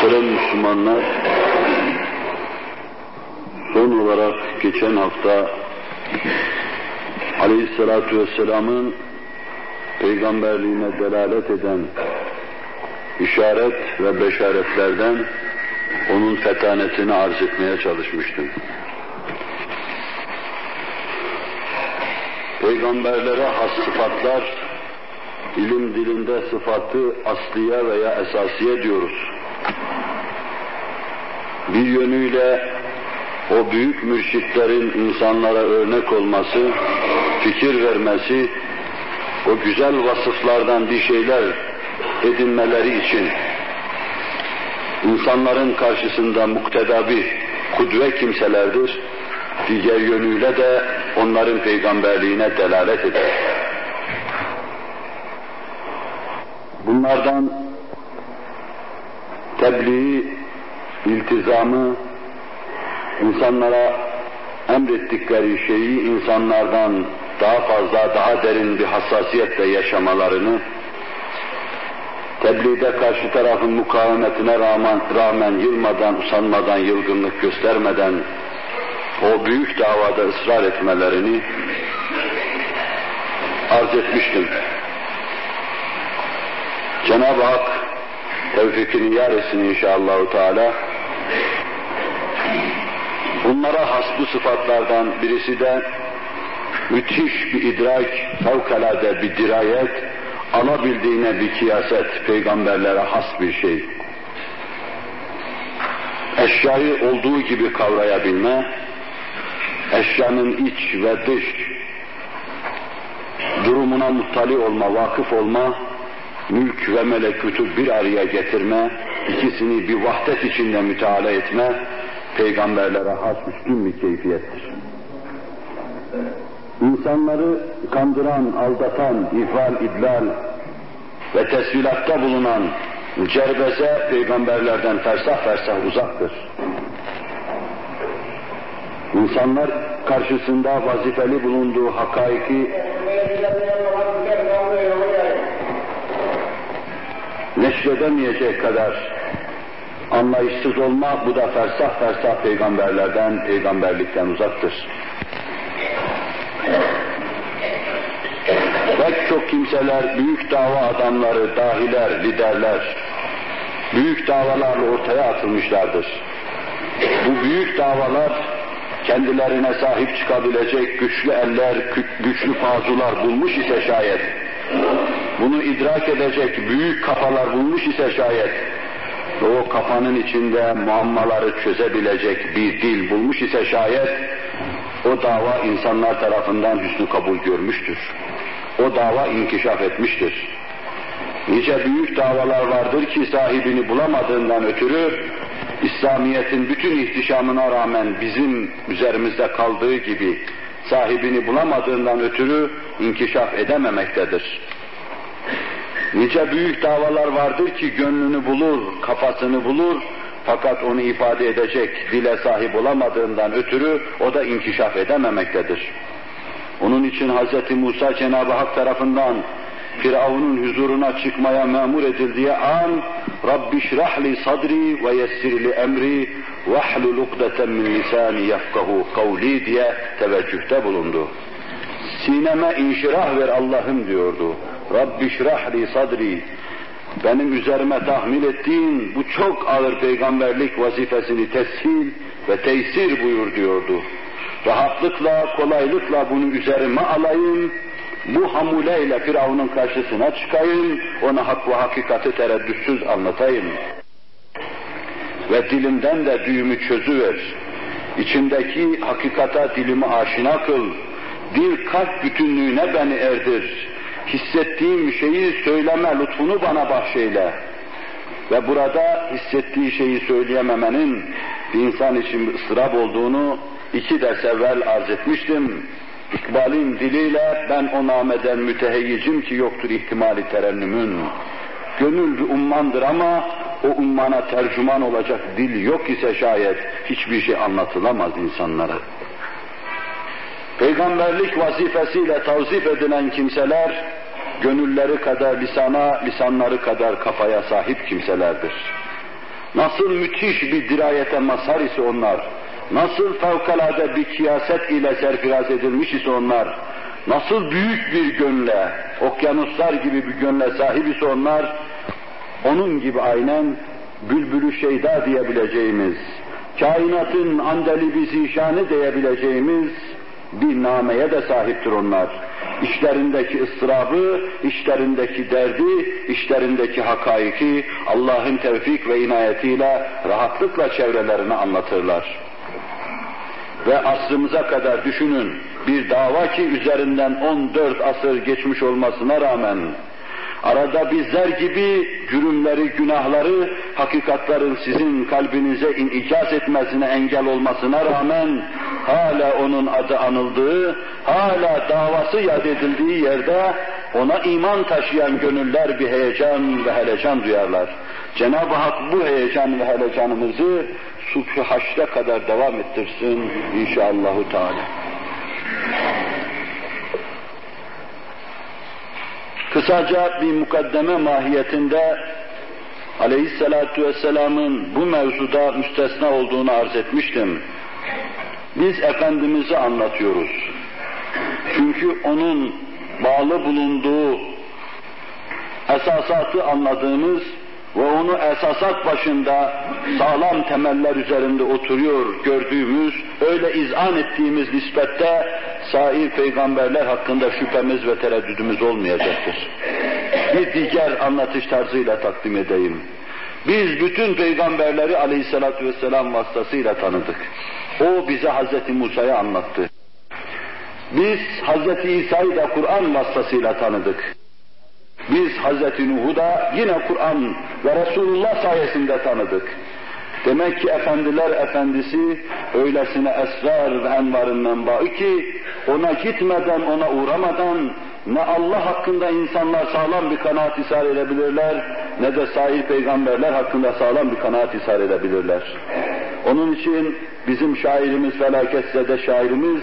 Muhterem Müslümanlar, son olarak geçen hafta Aleyhisselatü Vesselam'ın peygamberliğine delalet eden işaret ve beşaretlerden onun fetanetini arz etmeye çalışmıştım. Peygamberlere has sıfatlar, ilim dilinde sıfatı asliye veya esasiye diyoruz. Bir yönüyle o büyük mürşitlerin insanlara örnek olması, fikir vermesi, o güzel vasıflardan bir şeyler edinmeleri için insanların karşısında muktedabi, kudve kimselerdir. Diğer yönüyle de onların peygamberliğine delalet eder. Bunlardan tebliği, iltizamı, insanlara emrettikleri şeyi insanlardan daha fazla, daha derin bir hassasiyetle yaşamalarını, tebliğde karşı tarafın mukavemetine rağmen, rağmen yılmadan, usanmadan, yılgınlık göstermeden o büyük davada ısrar etmelerini arz etmiştim. Cenab-ı Hak tevfikini yar etsin inşallahü teala. Bunlara has bu sıfatlardan birisi de müthiş bir idrak, fevkalade bir dirayet, alabildiğine bir kiyaset, peygamberlere has bir şey. Eşyayı olduğu gibi kavrayabilme, eşyanın iç ve dış durumuna muttali olma, vakıf olma, mülk ve melekutu bir araya getirme, ikisini bir vahdet içinde müteala etme, peygamberlere has üstün bir keyfiyettir. İnsanları kandıran, aldatan, ihval, idlal ve tesvilatta bulunan cerbeze peygamberlerden fersah fersah uzaktır. İnsanlar karşısında vazifeli bulunduğu hakaiki neşredemeyecek kadar anlayışsız olma, bu da fersah fersah peygamberlerden, peygamberlikten uzaktır. Pek çok kimseler, büyük dava adamları, dahiler, liderler, büyük davalarla ortaya atılmışlardır. Bu büyük davalar kendilerine sahip çıkabilecek güçlü eller, güçlü pazular bulmuş ise şayet, bunu idrak edecek büyük kafalar bulmuş ise şayet, o kafanın içinde muammaları çözebilecek bir dil bulmuş ise şayet, o dava insanlar tarafından hüsnü kabul görmüştür. O dava inkişaf etmiştir. Nice büyük davalar vardır ki sahibini bulamadığından ötürü, İslamiyet'in bütün ihtişamına rağmen bizim üzerimizde kaldığı gibi sahibini bulamadığından ötürü inkişaf edememektedir. Nice büyük davalar vardır ki gönlünü bulur, kafasını bulur, fakat onu ifade edecek dile sahip olamadığından ötürü o da inkişaf edememektedir. Onun için Hz. Musa Cenab-ı Hak tarafından Firavun'un huzuruna çıkmaya memur edildiği an Rabbi şrahli sadri ve yessirli emri ve hlul ukdeten min lisani yefkahu kavli diye teveccühte bulundu. Sineme inşirah ver Allah'ım diyordu. Rabbi şrahli sadri benim üzerime tahmil ettiğin bu çok ağır peygamberlik vazifesini teshil ve teysir buyur diyordu. Rahatlıkla, kolaylıkla bunu üzerime alayım, bu hamuleyle Firavun'un karşısına çıkayım, ona hak ve hakikati tereddütsüz anlatayım. Ve dilimden de düğümü çözüver. İçimdeki hakikata dilimi aşina kıl. Dil kalp bütünlüğüne beni erdir. Hissettiğim şeyi söyleme lütfunu bana bahşeyle. Ve burada hissettiği şeyi söyleyememenin insan için bir ıstırap olduğunu iki ders evvel arz etmiştim. İkbalin diliyle ben o nameden müteheyyicim ki yoktur ihtimali terennümün. Gönül bir ummandır ama o ummana tercüman olacak dil yok ise şayet hiçbir şey anlatılamaz insanlara. Peygamberlik vazifesiyle tavzif edilen kimseler, gönülleri kadar lisana, lisanları kadar kafaya sahip kimselerdir. nasıl müthiş bir dirayete mazhar ise onlar, nasıl fevkalade bir kiyaset ile serfiraz edilmiş ise onlar, nasıl büyük bir gönle, okyanuslar gibi bir gönle sahip ise onlar, onun gibi aynen bülbülü şeyda diyebileceğimiz, kainatın andeli zişanı diyebileceğimiz bir nameye de sahiptir onlar. İşlerindeki ıstırabı, işlerindeki derdi, işlerindeki hakaiki Allah'ın tevfik ve inayetiyle rahatlıkla çevrelerine anlatırlar. Ve asrımıza kadar düşünün, bir dava ki üzerinden 14 asır geçmiş olmasına rağmen Arada bizler gibi cürümleri, günahları, hakikatların sizin kalbinize inikaz etmesine engel olmasına rağmen hala onun adı anıldığı, hala davası yad edildiği yerde ona iman taşıyan gönüller bir heyecan ve helecan duyarlar. Cenab-ı Hak bu heyecan ve helecanımızı subh haşre kadar devam ettirsin inşallahü teala. Kısaca bir mukaddeme mahiyetinde aleyhissalatu vesselamın bu mevzuda müstesna olduğunu arz etmiştim. Biz Efendimiz'i anlatıyoruz. Çünkü onun bağlı bulunduğu esasatı anladığımız ve onu esasat başında sağlam temeller üzerinde oturuyor gördüğümüz, öyle izan ettiğimiz nispette sair peygamberler hakkında şüphemiz ve tereddüdümüz olmayacaktır. Bir diğer anlatış tarzıyla takdim edeyim. Biz bütün peygamberleri aleyhissalatü vesselam vasıtasıyla tanıdık. O bize Hz. Musa'yı anlattı. Biz Hz. İsa'yı da Kur'an vasıtasıyla tanıdık. Biz Hz. Nuh'u da yine Kur'an ve Resulullah sayesinde tanıdık. Demek ki efendiler efendisi öylesine esrar ve envarın menbaı ki ona gitmeden, ona uğramadan ne Allah hakkında insanlar sağlam bir kanaat ishar edebilirler ne de sair peygamberler hakkında sağlam bir kanaat ishar edebilirler. Onun için bizim şairimiz felaketse şairimiz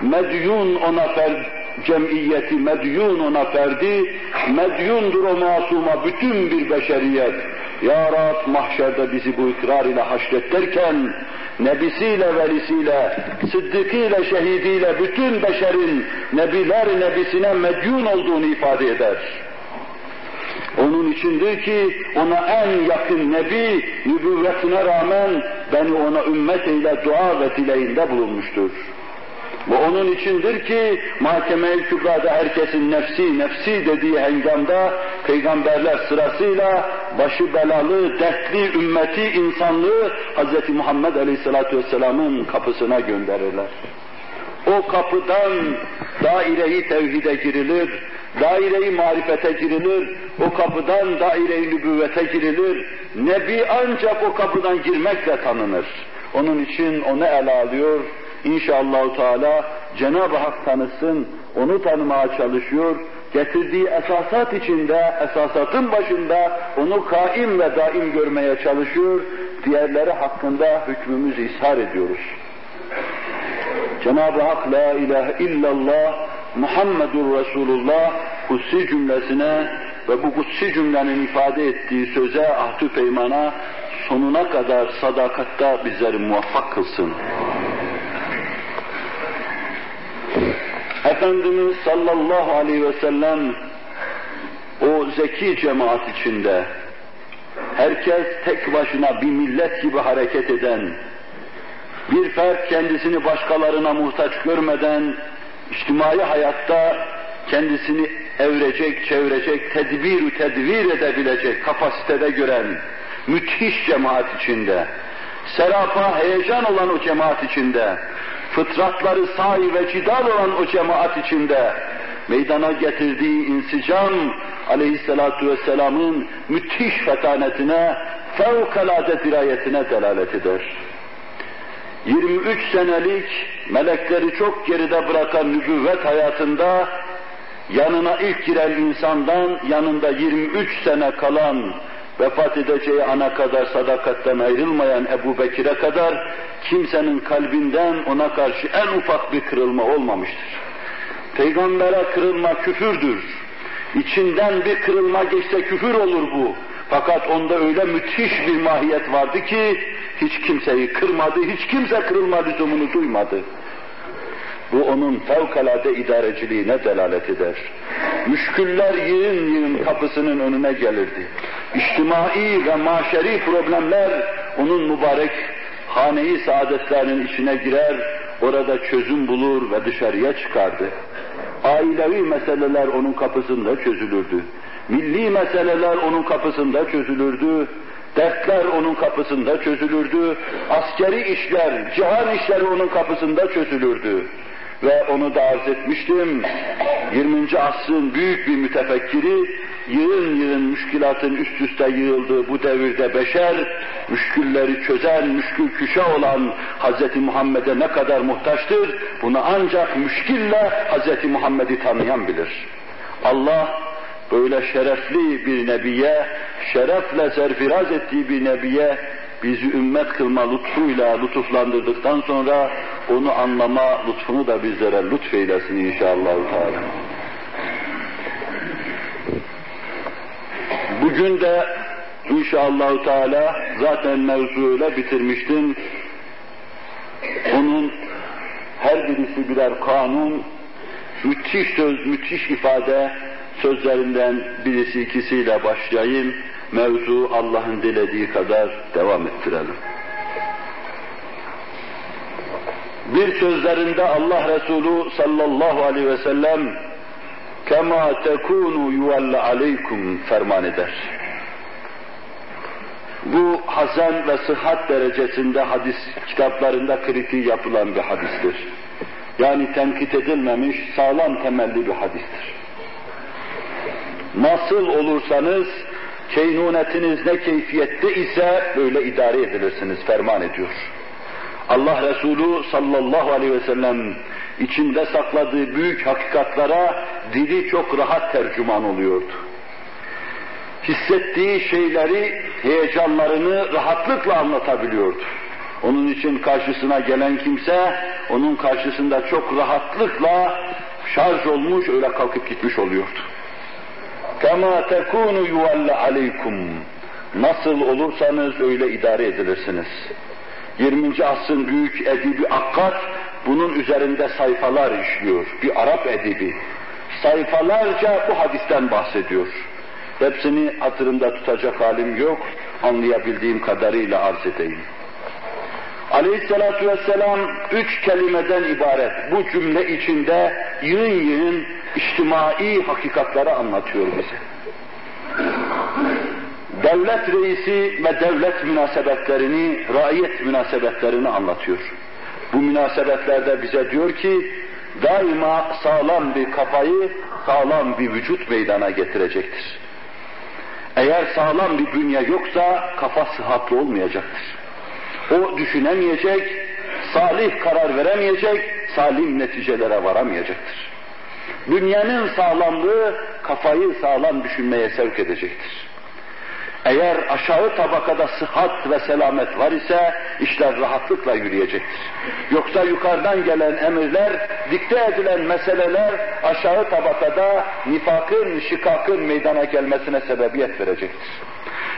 medyun ona fer, cemiyeti medyun ona ferdi, medyundur o masuma bütün bir beşeriyet. Ya Rab mahşerde bizi bu ikrar ile haşret derken, nebisiyle, velisiyle, sıddıkıyla, şehidiyle bütün beşerin nebiler nebisine medyun olduğunu ifade eder. Onun içindir ki ona en yakın nebi nübüvvetine rağmen beni ona ümmet eyle dua ve dileğinde bulunmuştur. Bu onun içindir ki mahkeme-i kübrada herkesin nefsi nefsi dediği hengamda peygamberler sırasıyla başı belalı, dertli ümmeti insanlığı Hz. Muhammed Aleyhisselatü Vesselam'ın kapısına gönderirler. O kapıdan daire-i tevhide girilir, daire-i marifete girilir, o kapıdan daire-i nübüvvete girilir. Nebi ancak o kapıdan girmekle tanınır. Onun için onu ele alıyor, İnşallah Teala Cenab-ı Hak tanısın, onu tanımaya çalışıyor. Getirdiği esasat içinde, esasatın başında onu kaim ve daim görmeye çalışıyor. Diğerleri hakkında hükmümüzü ishar ediyoruz. Cenab-ı Hak la ilahe illallah Muhammedur Resulullah kutsi cümlesine ve bu kutsi cümlenin ifade ettiği söze, ahdü peymana sonuna kadar sadakatta bizleri muvaffak kılsın. Efendimiz sallallahu aleyhi ve sellem o zeki cemaat içinde herkes tek başına bir millet gibi hareket eden, bir fert kendisini başkalarına muhtaç görmeden içtimai hayatta kendisini evrecek, çevirecek, tedbir tedbir edebilecek kapasitede gören müthiş cemaat içinde, serapa heyecan olan o cemaat içinde, fıtratları sahi ve cidal olan o cemaat içinde meydana getirdiği insicam aleyhissalatu vesselamın müthiş fetanetine, fevkalade dirayetine delalet eder. 23 senelik melekleri çok geride bırakan nübüvvet hayatında yanına ilk giren insandan yanında 23 sene kalan vefat edeceği ana kadar sadakatten ayrılmayan Ebu Bekir'e kadar kimsenin kalbinden ona karşı en ufak bir kırılma olmamıştır. Peygambere kırılma küfürdür. İçinden bir kırılma geçse küfür olur bu. Fakat onda öyle müthiş bir mahiyet vardı ki hiç kimseyi kırmadı, hiç kimse kırılma lüzumunu duymadı. Bu onun fevkalade idareciliğine delalet eder. Müşküller yığın yığın kapısının önüne gelirdi. İçtimai ve maşeri problemler onun mübarek haneyi saadetlerinin içine girer, orada çözüm bulur ve dışarıya çıkardı. Ailevi meseleler onun kapısında çözülürdü. Milli meseleler onun kapısında çözülürdü. Dertler onun kapısında çözülürdü. Askeri işler, cihan işleri onun kapısında çözülürdü. Ve onu da arz etmiştim, 20. asrın büyük bir mütefekkiri, yığın yığın müşkilatın üst üste yığıldığı bu devirde beşer, müşkülleri çözen, müşkül küşa olan Hz. Muhammed'e ne kadar muhtaçtır, bunu ancak müşkille Hz. Muhammed'i tanıyan bilir. Allah böyle şerefli bir nebiye, şerefle serfiraz ettiği bir nebiye bizi ümmet kılma lütfuyla lütuflandırdıktan sonra onu anlama lütfunu da bizlere lütfeylesin inşallah. Teala. Bugün de inşallah Teala zaten mevzuyla bitirmiştim. Onun her birisi birer kanun, müthiş söz, müthiş ifade sözlerinden birisi ikisiyle başlayayım. Mevzu Allah'ın dilediği kadar devam ettirelim. Bir sözlerinde Allah Resulü sallallahu aleyhi ve sellem kema tekunu yuvalle aleykum ferman eder. Bu hazen ve sıhhat derecesinde hadis kitaplarında kritiği yapılan bir hadistir. Yani tenkit edilmemiş, sağlam temelli bir hadistir. Nasıl olursanız, keynunetiniz ne keyfiyette ise böyle idare edilirsiniz, ferman ediyor. Allah Resulü sallallahu aleyhi ve sellem içinde sakladığı büyük hakikatlara dili çok rahat tercüman oluyordu. Hissettiği şeyleri, heyecanlarını rahatlıkla anlatabiliyordu. Onun için karşısına gelen kimse, onun karşısında çok rahatlıkla şarj olmuş, öyle kalkıp gitmiş oluyordu. كَمَا تَكُونُ يُوَلَّ عَلَيْكُمْ Nasıl olursanız öyle idare edilirsiniz. 20. asrın büyük edibi Akkat bunun üzerinde sayfalar işliyor. Bir Arap edibi. Sayfalarca bu hadisten bahsediyor. Hepsini hatırımda tutacak halim yok. Anlayabildiğim kadarıyla arz edeyim. Aleyhissalatu vesselam üç kelimeden ibaret bu cümle içinde yığın yığın içtimai hakikatları anlatıyor bize devlet reisi ve devlet münasebetlerini, raiyet münasebetlerini anlatıyor. Bu münasebetlerde bize diyor ki, daima sağlam bir kafayı, sağlam bir vücut meydana getirecektir. Eğer sağlam bir bünye yoksa kafa sıhhatli olmayacaktır. O düşünemeyecek, salih karar veremeyecek, salim neticelere varamayacaktır. Dünyanın sağlamlığı kafayı sağlam düşünmeye sevk edecektir. Eğer aşağı tabakada sıhhat ve selamet var ise işler rahatlıkla yürüyecektir. Yoksa yukarıdan gelen emirler, dikte edilen meseleler aşağı tabakada nifakın, şikakın meydana gelmesine sebebiyet verecektir.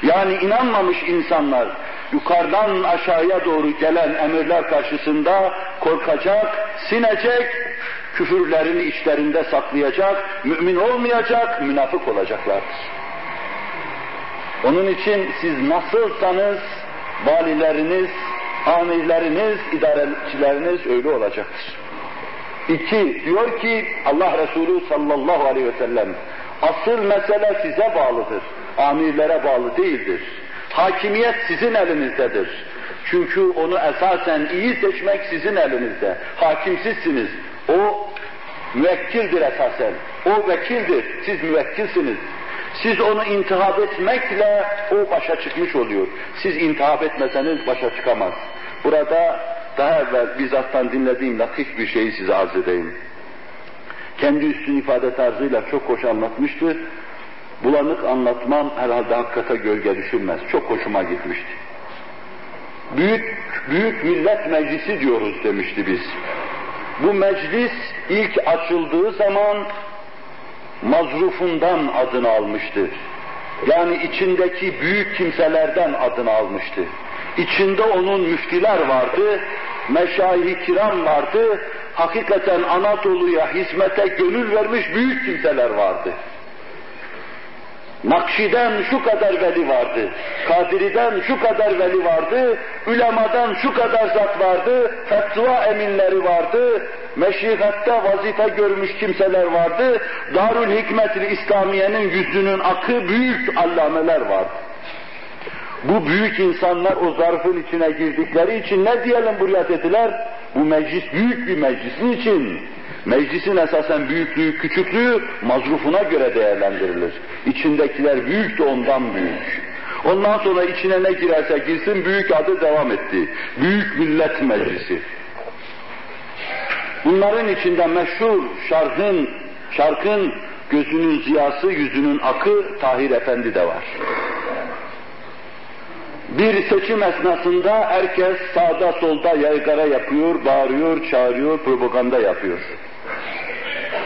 Yani inanmamış insanlar yukarıdan aşağıya doğru gelen emirler karşısında korkacak, sinecek, küfürlerini içlerinde saklayacak, mümin olmayacak, münafık olacaklardır. Onun için siz nasılsanız valileriniz, amirleriniz, idarecileriniz öyle olacaktır. İki, diyor ki Allah Resulü sallallahu aleyhi ve sellem, asıl mesele size bağlıdır, amirlere bağlı değildir. Hakimiyet sizin elinizdedir. Çünkü onu esasen iyi seçmek sizin elinizde. Hakim sizsiniz. O müvekkildir esasen. O vekildir. Siz müvekkilsiniz. Siz onu intihap etmekle o başa çıkmış oluyor. Siz intihap etmeseniz başa çıkamaz. Burada daha evvel bizzattan dinlediğim latif bir şeyi size arz edeyim. Kendi üstün ifade tarzıyla çok hoş anlatmıştı. Bulanık anlatmam herhalde hakikate gölge düşürmez. Çok hoşuma gitmişti. Büyük, büyük millet meclisi diyoruz demişti biz. Bu meclis ilk açıldığı zaman mazrufundan adını almıştı. Yani içindeki büyük kimselerden adını almıştı. İçinde onun müftiler vardı, meşayih kiram vardı, hakikaten Anadolu'ya hizmete gönül vermiş büyük kimseler vardı. Nakşi'den şu kadar veli vardı, Kadiri'den şu kadar veli vardı, Ülemadan şu kadar zat vardı, fetva eminleri vardı, meşihatte vazife görmüş kimseler vardı, Darül Hikmet-i İslamiye'nin yüzünün akı büyük allameler vardı. Bu büyük insanlar o zarfın içine girdikleri için ne diyelim buraya dediler? Bu meclis büyük bir meclis. için. Meclisin esasen büyüklüğü, küçüklüğü mazrufuna göre değerlendirilir. İçindekiler büyük de ondan büyük. Ondan sonra içine ne girerse girsin büyük adı devam etti. Büyük Millet Meclisi. Bunların içinde meşhur şarkın, şarkın gözünün ziyası, yüzünün akı Tahir Efendi de var. Bir seçim esnasında herkes sağda solda yaygara yapıyor, bağırıyor, çağırıyor, propaganda yapıyor.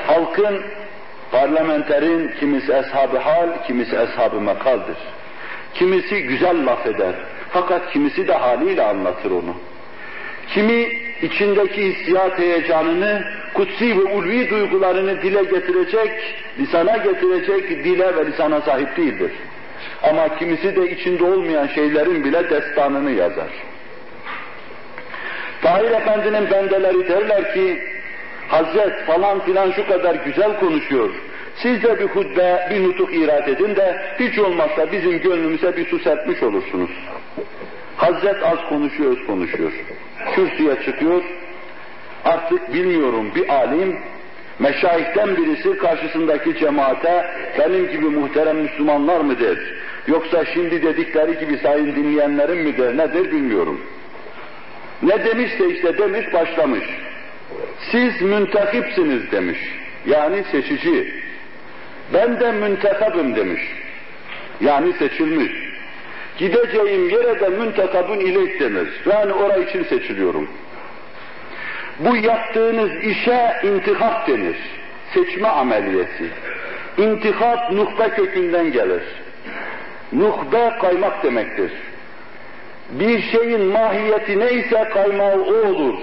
Halkın, parlamenterin kimisi eshab-ı hal, kimisi eshab-ı makaldır. Kimisi güzel laf eder. Fakat kimisi de haliyle anlatır onu. Kimi içindeki hissiyat heyecanını, kutsi ve ulvi duygularını dile getirecek, lisana getirecek dile ve lisana sahip değildir. Ama kimisi de içinde olmayan şeylerin bile destanını yazar. Tahir Efendi'nin bendeleri derler ki, Hazret falan filan şu kadar güzel konuşuyor. Siz de bir hutbe, bir nutuk irat edin de hiç olmazsa bizim gönlümüze bir su serpmiş olursunuz. Hazret az konuşuyor, konuşuyor. Kürsüye çıkıyor. Artık bilmiyorum bir alim meşayihten birisi karşısındaki cemaate benim gibi muhterem Müslümanlar mıdır? Yoksa şimdi dedikleri gibi sayın dinleyenlerin midir nedir bilmiyorum. Ne demişse işte demiş başlamış. Siz müntekipsiniz demiş. Yani seçici. Ben de müntekabım demiş. Yani seçilmiş. Gideceğim yere de müntekabın ilek denir. Yani oraya için seçiliyorum. Bu yaptığınız işe intikap denir. Seçme ameliyesi. İntikap nukta kökünden gelir. Nuhbe kaymak demektir. Bir şeyin mahiyeti neyse kaymağı o olur.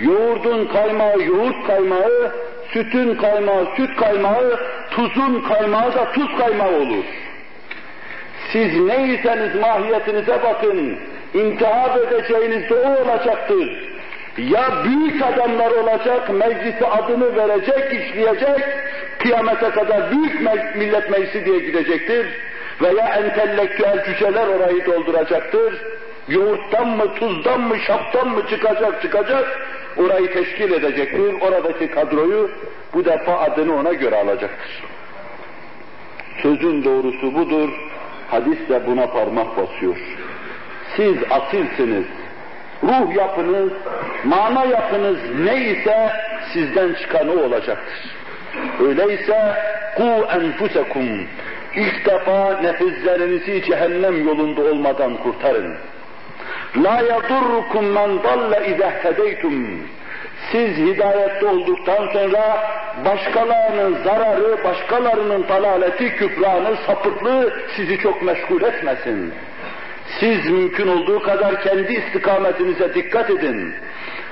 Yoğurdun kaymağı yoğurt kaymağı, sütün kaymağı süt kaymağı, tuzun kaymağı da tuz kaymağı olur. Siz neyseniz mahiyetinize bakın, intihap edeceğiniz de o olacaktır. Ya büyük adamlar olacak, meclisi adını verecek, işleyecek, kıyamete kadar büyük millet meclisi diye gidecektir veya entelektüel cüceler orayı dolduracaktır. Yoğurttan mı, tuzdan mı, şaptan mı çıkacak çıkacak, orayı teşkil edecektir. Oradaki kadroyu bu defa adını ona göre alacaktır. Sözün doğrusu budur, hadis de buna parmak basıyor. Siz asilsiniz, ruh yapınız, mana yapınız neyse sizden çıkan o olacaktır. Öyleyse ku enfusekum İlk defa nefislerinizi cehennem yolunda olmadan kurtarın. La yadurrukum men dalle izâ hedeytum. Siz hidayette olduktan sonra başkalarının zararı, başkalarının talaleti, küfranı, sapıklığı sizi çok meşgul etmesin. Siz mümkün olduğu kadar kendi istikametinize dikkat edin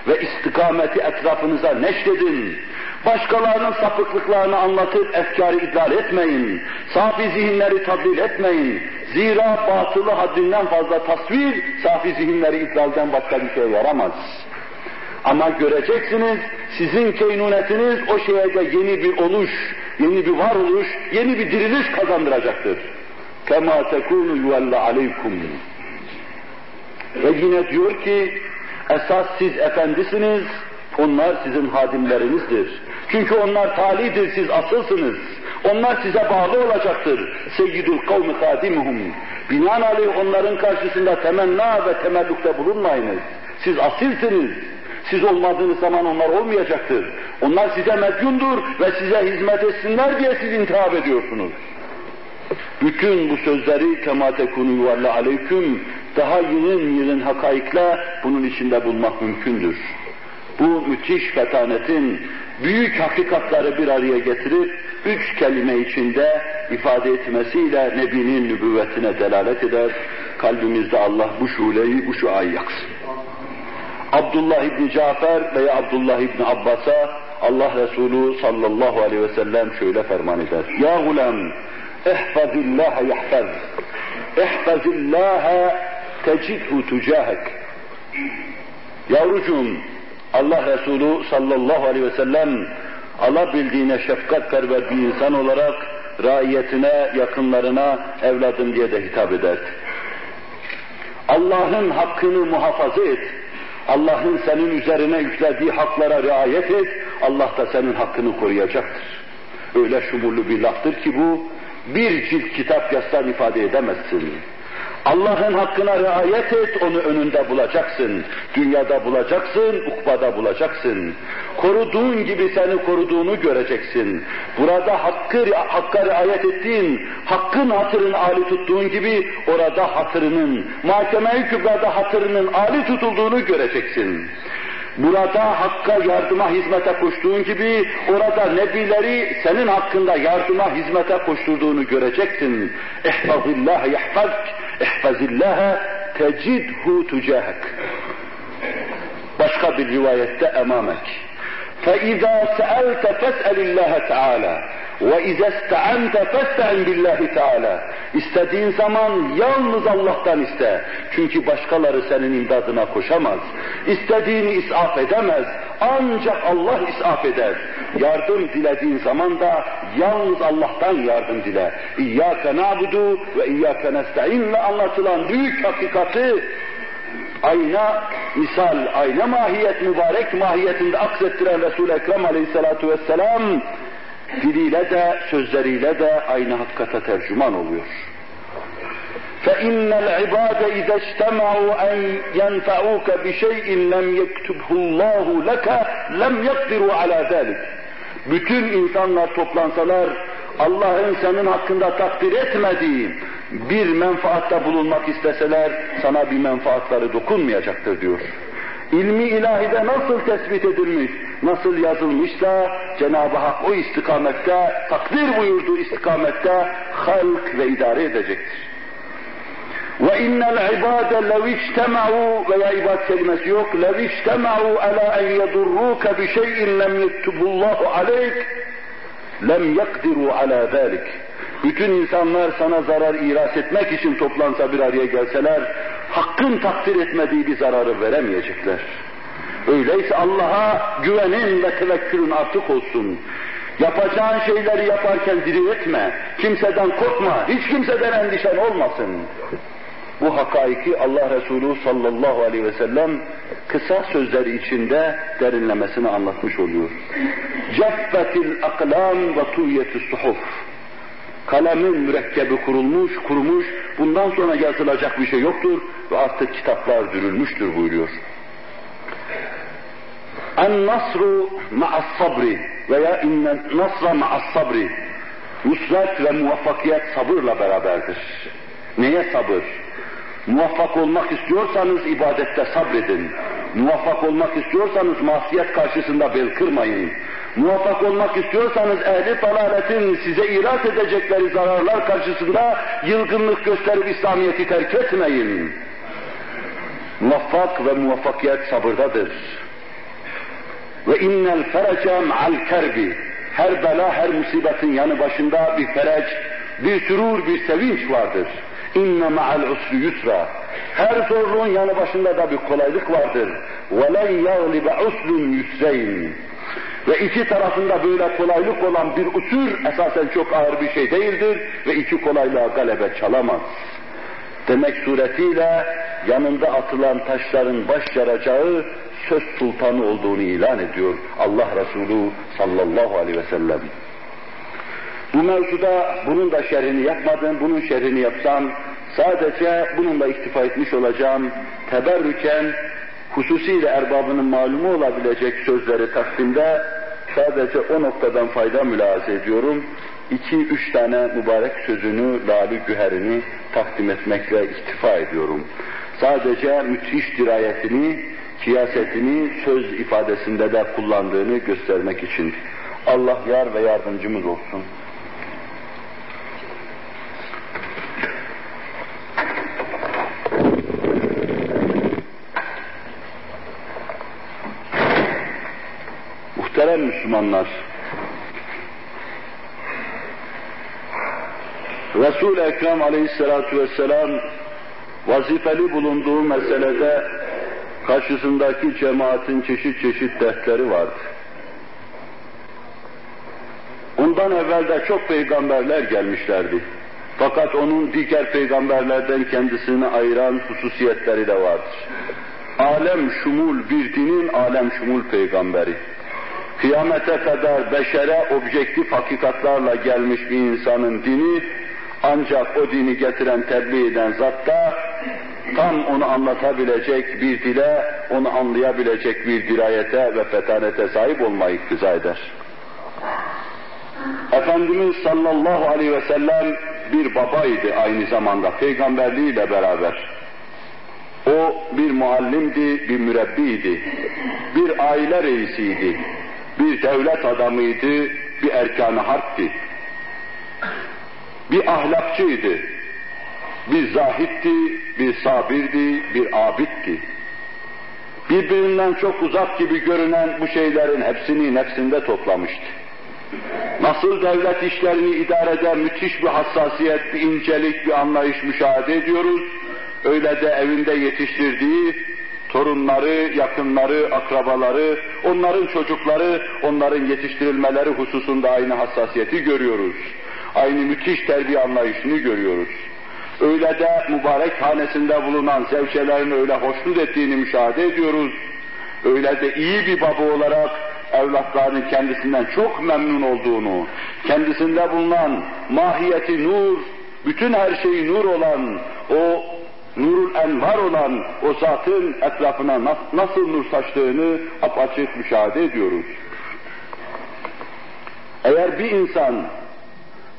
ve istikameti etrafınıza neşredin. Başkalarının sapıklıklarını anlatıp efkarı idlal etmeyin. Safi zihinleri tadlil etmeyin. Zira batılı haddinden fazla tasvir, safi zihinleri idlalden başka bir şey yaramaz. Ama göreceksiniz sizin keynunetiniz o şeye de yeni bir oluş, yeni bir varoluş, yeni bir diriliş kazandıracaktır. Kema tekunu yuvalla aleykum. Ve yine diyor ki esas siz efendisiniz, onlar sizin hadimlerinizdir. Çünkü onlar talidir, siz asılsınız. Onlar size bağlı olacaktır. Seyyidül kavmi hadimuhum. Binaenaleyh onların karşısında temenna ve temellukta bulunmayınız. Siz asilsiniz. Siz olmadığınız zaman onlar olmayacaktır. Onlar size medyundur ve size hizmet etsinler diye siz intihap ediyorsunuz. Bütün bu sözleri kema tekunu yuvalla aleyküm daha yığın yığın hakaikle bunun içinde bulmak mümkündür. Bu müthiş fetanetin büyük hakikatları bir araya getirip üç kelime içinde ifade etmesiyle Nebinin nübüvvetine delalet eder. Kalbimizde Allah bu şuleyi, bu şuayı yaksın. Abdullah İbni Cafer veya Abdullah İbni Abbas'a Allah Resulü sallallahu aleyhi ve sellem şöyle ferman eder. Ya gulam, ihfazillâhe yahfaz. İhfazillâhe tecidhu tücahek. Yavrucuğum, Allah Resulü sallallahu aleyhi ve sellem alabildiğine şefkatperver bir insan olarak raiyetine, yakınlarına evladım diye de hitap ederdi. Allah'ın hakkını muhafaza et. Allah'ın senin üzerine yüklediği haklara riayet et. Allah da senin hakkını koruyacaktır. Öyle şumurlu bir laftır ki bu, bir cilt kitap yazsan ifade edemezsin. Allah'ın hakkına riayet et, onu önünde bulacaksın. Dünyada bulacaksın, ukbada bulacaksın. Koruduğun gibi seni koruduğunu göreceksin. Burada hakkı, hakka riayet ettiğin, hakkın hatırını âli tuttuğun gibi orada hatırının, mahkeme-i kübrada hatırının âli tutulduğunu göreceksin Burada hakka yardıma hizmete koştuğun gibi orada nebileri senin hakkında yardıma hizmete koşturduğunu göreceksin. İhfazillâhe yahfazk, ihfazillâhe tecidhu tücahek. Başka bir rivayette emamek. فَإِذَا سَأَلْتَ فَاسْأَلِ اللّٰهَ تَعَالَى ve izesta'ente festa'in billahi teala. İstediğin zaman yalnız Allah'tan iste. Çünkü başkaları senin imdadına koşamaz. İstediğini isaf edemez. Ancak Allah isaf eder. Yardım dilediğin zaman da yalnız Allah'tan yardım dile. İyyâke na'budu ve iyyâke nesta'inle anlatılan büyük hakikati ayna misal, ayna mahiyet mübarek mahiyetinde aksettiren Resul-i Ekrem aleyhissalatu vesselam diliyle de sözleriyle de aynı hakikate tercüman oluyor. فَإِنَّ الْعِبَادَ إِذَا اجْتَمَعُوا أَنْ يَنْفَعُوكَ بِشَيْءٍ لَمْ يَكْتُبْهُ اللّٰهُ لَكَ لَمْ يَقْدِرُوا عَلَى ذَلِكَ Bütün insanlar toplansalar, Allah'ın senin hakkında takdir etmediği bir menfaatta bulunmak isteseler, sana bir menfaatları dokunmayacaktır diyor. İlmi ilahide nasıl tespit edilmiş, nasıl yazılmışsa Cenab-ı Hak o istikamette, takdir buyurduğu istikamette halk ve idare edecektir. İnnel ibade lev içtema'u veya ibad kelimesi yok. Lev içtema'u ala en yedurruke bi şeyin lem yektubullahu aleyk lem yakdiru ala zalik. Bütün insanlar sana zarar iras etmek için toplansa bir araya gelseler, hakkın takdir etmediği bir zararı veremeyecekler. Öyleyse Allah'a güvenin ve tevekkülün artık olsun. Yapacağın şeyleri yaparken diri etme, kimseden korkma, hiç kimseden endişen olmasın. Bu hakaiki Allah Resulü sallallahu aleyhi ve sellem kısa sözleri içinde derinlemesine anlatmış oluyor. Ceffetil aklam ve tuyyetü suhuf. Kalemin mürekkebi kurulmuş, kurumuş, bundan sonra yazılacak bir şey yoktur ve artık kitaplar dürülmüştür buyuruyor. En nasru ma'as sabri veya innen nasra ma'as sabri. Nusret ve muvaffakiyet sabırla beraberdir. Neye sabır? Muvaffak olmak istiyorsanız ibadette sabredin. Muvaffak olmak istiyorsanız masiyet karşısında bel kırmayın. Muvaffak olmak istiyorsanız ehli dalaletin size irat edecekleri zararlar karşısında yılgınlık gösterip İslamiyet'i terk etmeyin. Muvaffak ve muvaffakiyet sabırdadır. Ve innel ferece ma'al kerbi. Her bela, her musibetin yanı başında bir ferec, bir sürur, bir sevinç vardır. İnne ma'al usri yusra. Her zorluğun yanı başında da bir kolaylık vardır. Ve len yaglibe usrun yusreyn. Ve iki tarafında böyle kolaylık olan bir usur esasen çok ağır bir şey değildir ve iki kolaylığa galebe çalamaz. Demek suretiyle yanında atılan taşların baş yaracağı söz sultanı olduğunu ilan ediyor Allah Resulü sallallahu aleyhi ve sellem. Bu mevzuda bunun da şerhini yapmadım, bunun şerhini yapsam sadece bununla iktifa etmiş olacağım. Teberrüken hususiyle erbabının malumu olabilecek sözleri takdimde sadece o noktadan fayda mülahaza ediyorum. İki, üç tane mübarek sözünü, lali güherini takdim etmekle iktifa ediyorum. Sadece müthiş dirayetini, siyasetini söz ifadesinde de kullandığını göstermek için. Allah yar ve yardımcımız olsun. Muhterem Müslümanlar, Resul-i Ekrem aleyhissalatu vesselam vazifeli bulunduğu meselede karşısındaki cemaatin çeşit çeşit dertleri vardı. Ondan evvel de çok peygamberler gelmişlerdi. Fakat onun diğer peygamberlerden kendisini ayıran hususiyetleri de vardır. Alem şumul bir dinin alem şumul peygamberi. Kıyamete kadar beşere objektif hakikatlarla gelmiş bir insanın dini ancak o dini getiren, tebliğ eden zatta tam onu anlatabilecek bir dile, onu anlayabilecek bir dirayete ve fetanete sahip olmayı iktiza eder. Efendimiz sallallahu aleyhi ve sellem bir babaydı aynı zamanda peygamberliğiyle beraber. O bir muallimdi, bir mürebbiydi, bir aile reisiydi, bir devlet adamıydı, bir erkan-ı harpti. Bir ahlakçıydı, bir zahitti, bir sabirdi, bir abitti. Birbirinden çok uzak gibi görünen bu şeylerin hepsini nefsinde toplamıştı. Nasıl devlet işlerini idare eden müthiş bir hassasiyet, bir incelik, bir anlayış müşahede ediyoruz. Öyle de evinde yetiştirdiği torunları, yakınları, akrabaları, onların çocukları, onların yetiştirilmeleri hususunda aynı hassasiyeti görüyoruz. Aynı müthiş terbiye anlayışını görüyoruz. Öyle de mübarek hanesinde bulunan zevçelerin öyle hoşnut ettiğini müşahede ediyoruz. Öyle de iyi bir baba olarak evlatlarının kendisinden çok memnun olduğunu, kendisinde bulunan mahiyeti nur, bütün her şeyi nur olan, o nurul envar olan o zatın etrafına nasıl nur saçtığını apaçık müşahede ediyoruz. Eğer bir insan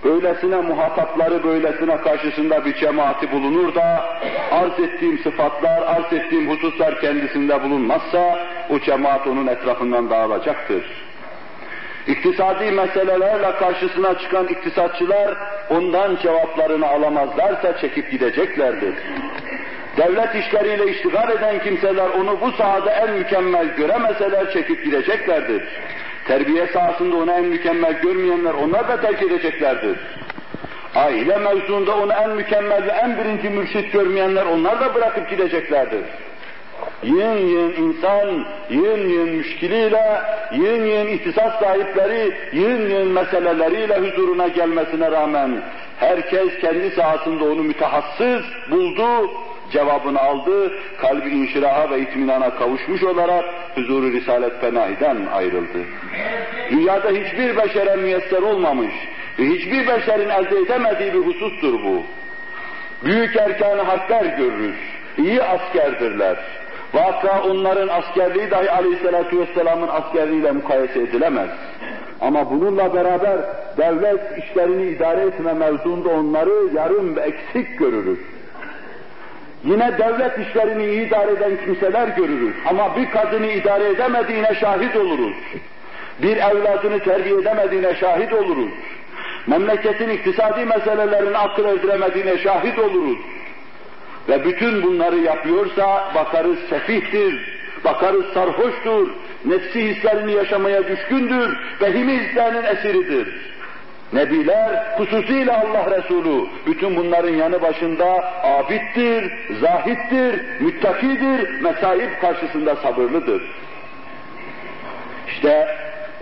böylesine muhatapları böylesine karşısında bir cemaati bulunur da arz ettiğim sıfatlar, arz ettiğim hususlar kendisinde bulunmazsa o cemaat onun etrafından dağılacaktır. İktisadi meselelerle karşısına çıkan iktisatçılar ondan cevaplarını alamazlarsa çekip gideceklerdir. Devlet işleriyle iştigal eden kimseler onu bu sahada en mükemmel göremeseler çekip gideceklerdir. Terbiye sahasında onu en mükemmel görmeyenler onlar da terk edeceklerdir. Aile mevzuunda onu en mükemmel ve en birinci mürşit görmeyenler onlar da bırakıp gideceklerdir. Yığın yığın insan, yığın yığın müşkiliyle, yığın yığın ihtisas sahipleri, yığın yığın meseleleriyle huzuruna gelmesine rağmen herkes kendi sahasında onu mütehassız buldu, cevabını aldı, kalbi inşiraha ve itminana kavuşmuş olarak huzuru Risalet Fenahi'den ayrıldı. Dünyada hiçbir beşere müyesser olmamış ve hiçbir beşerin elde edemediği bir husustur bu. Büyük erkan harpler görürüz, iyi askerdirler. Vaka onların askerliği dahi aleyhissalatu vesselamın askerliğiyle mukayese edilemez. Ama bununla beraber devlet işlerini idare etme mevzuunda onları yarım ve eksik görürüz. Yine devlet işlerini idare eden kimseler görürüz. Ama bir kadını idare edemediğine şahit oluruz. Bir evladını terbiye edemediğine şahit oluruz. Memleketin iktisadi meselelerini akıl erdiremediğine şahit oluruz. Ve bütün bunları yapıyorsa bakarız sefihtir, bakarız sarhoştur, nefsi hislerini yaşamaya düşkündür ve himi hislerinin esiridir. Nebiler, hususiyle Allah Resulü, bütün bunların yanı başında abittir, zahittir, müttakidir, mesaip karşısında sabırlıdır. İşte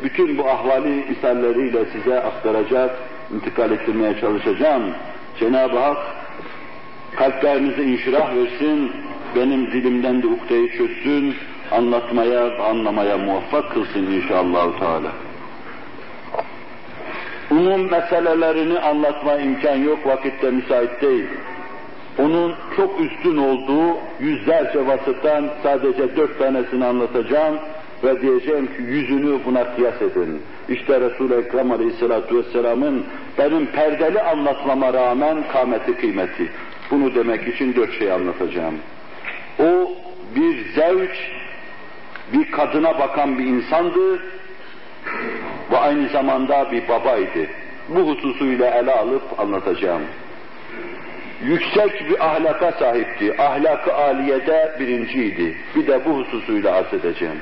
bütün bu ahvali misalleriyle size aktaracak, intikal ettirmeye çalışacağım. Cenab-ı Hak kalplerinize inşirah versin, benim dilimden de ukdeyi çözsün, anlatmaya, anlamaya muvaffak kılsın inşallah Teala umum meselelerini anlatma imkan yok, vakitte müsait değil. Onun çok üstün olduğu yüzlerce vasıftan sadece dört tanesini anlatacağım ve diyeceğim ki yüzünü buna kıyas edin. İşte Resul-i Ekrem Aleyhisselatü Vesselam'ın benim perdeli anlatmama rağmen kâmeti kıymeti. Bunu demek için dört şey anlatacağım. O bir zevç, bir kadına bakan bir insandı, ve aynı zamanda bir babaydı. Bu hususuyla ele alıp anlatacağım. Yüksek bir ahlaka sahipti. Ahlakı aliyede birinciydi. Bir de bu hususuyla arz edeceğim.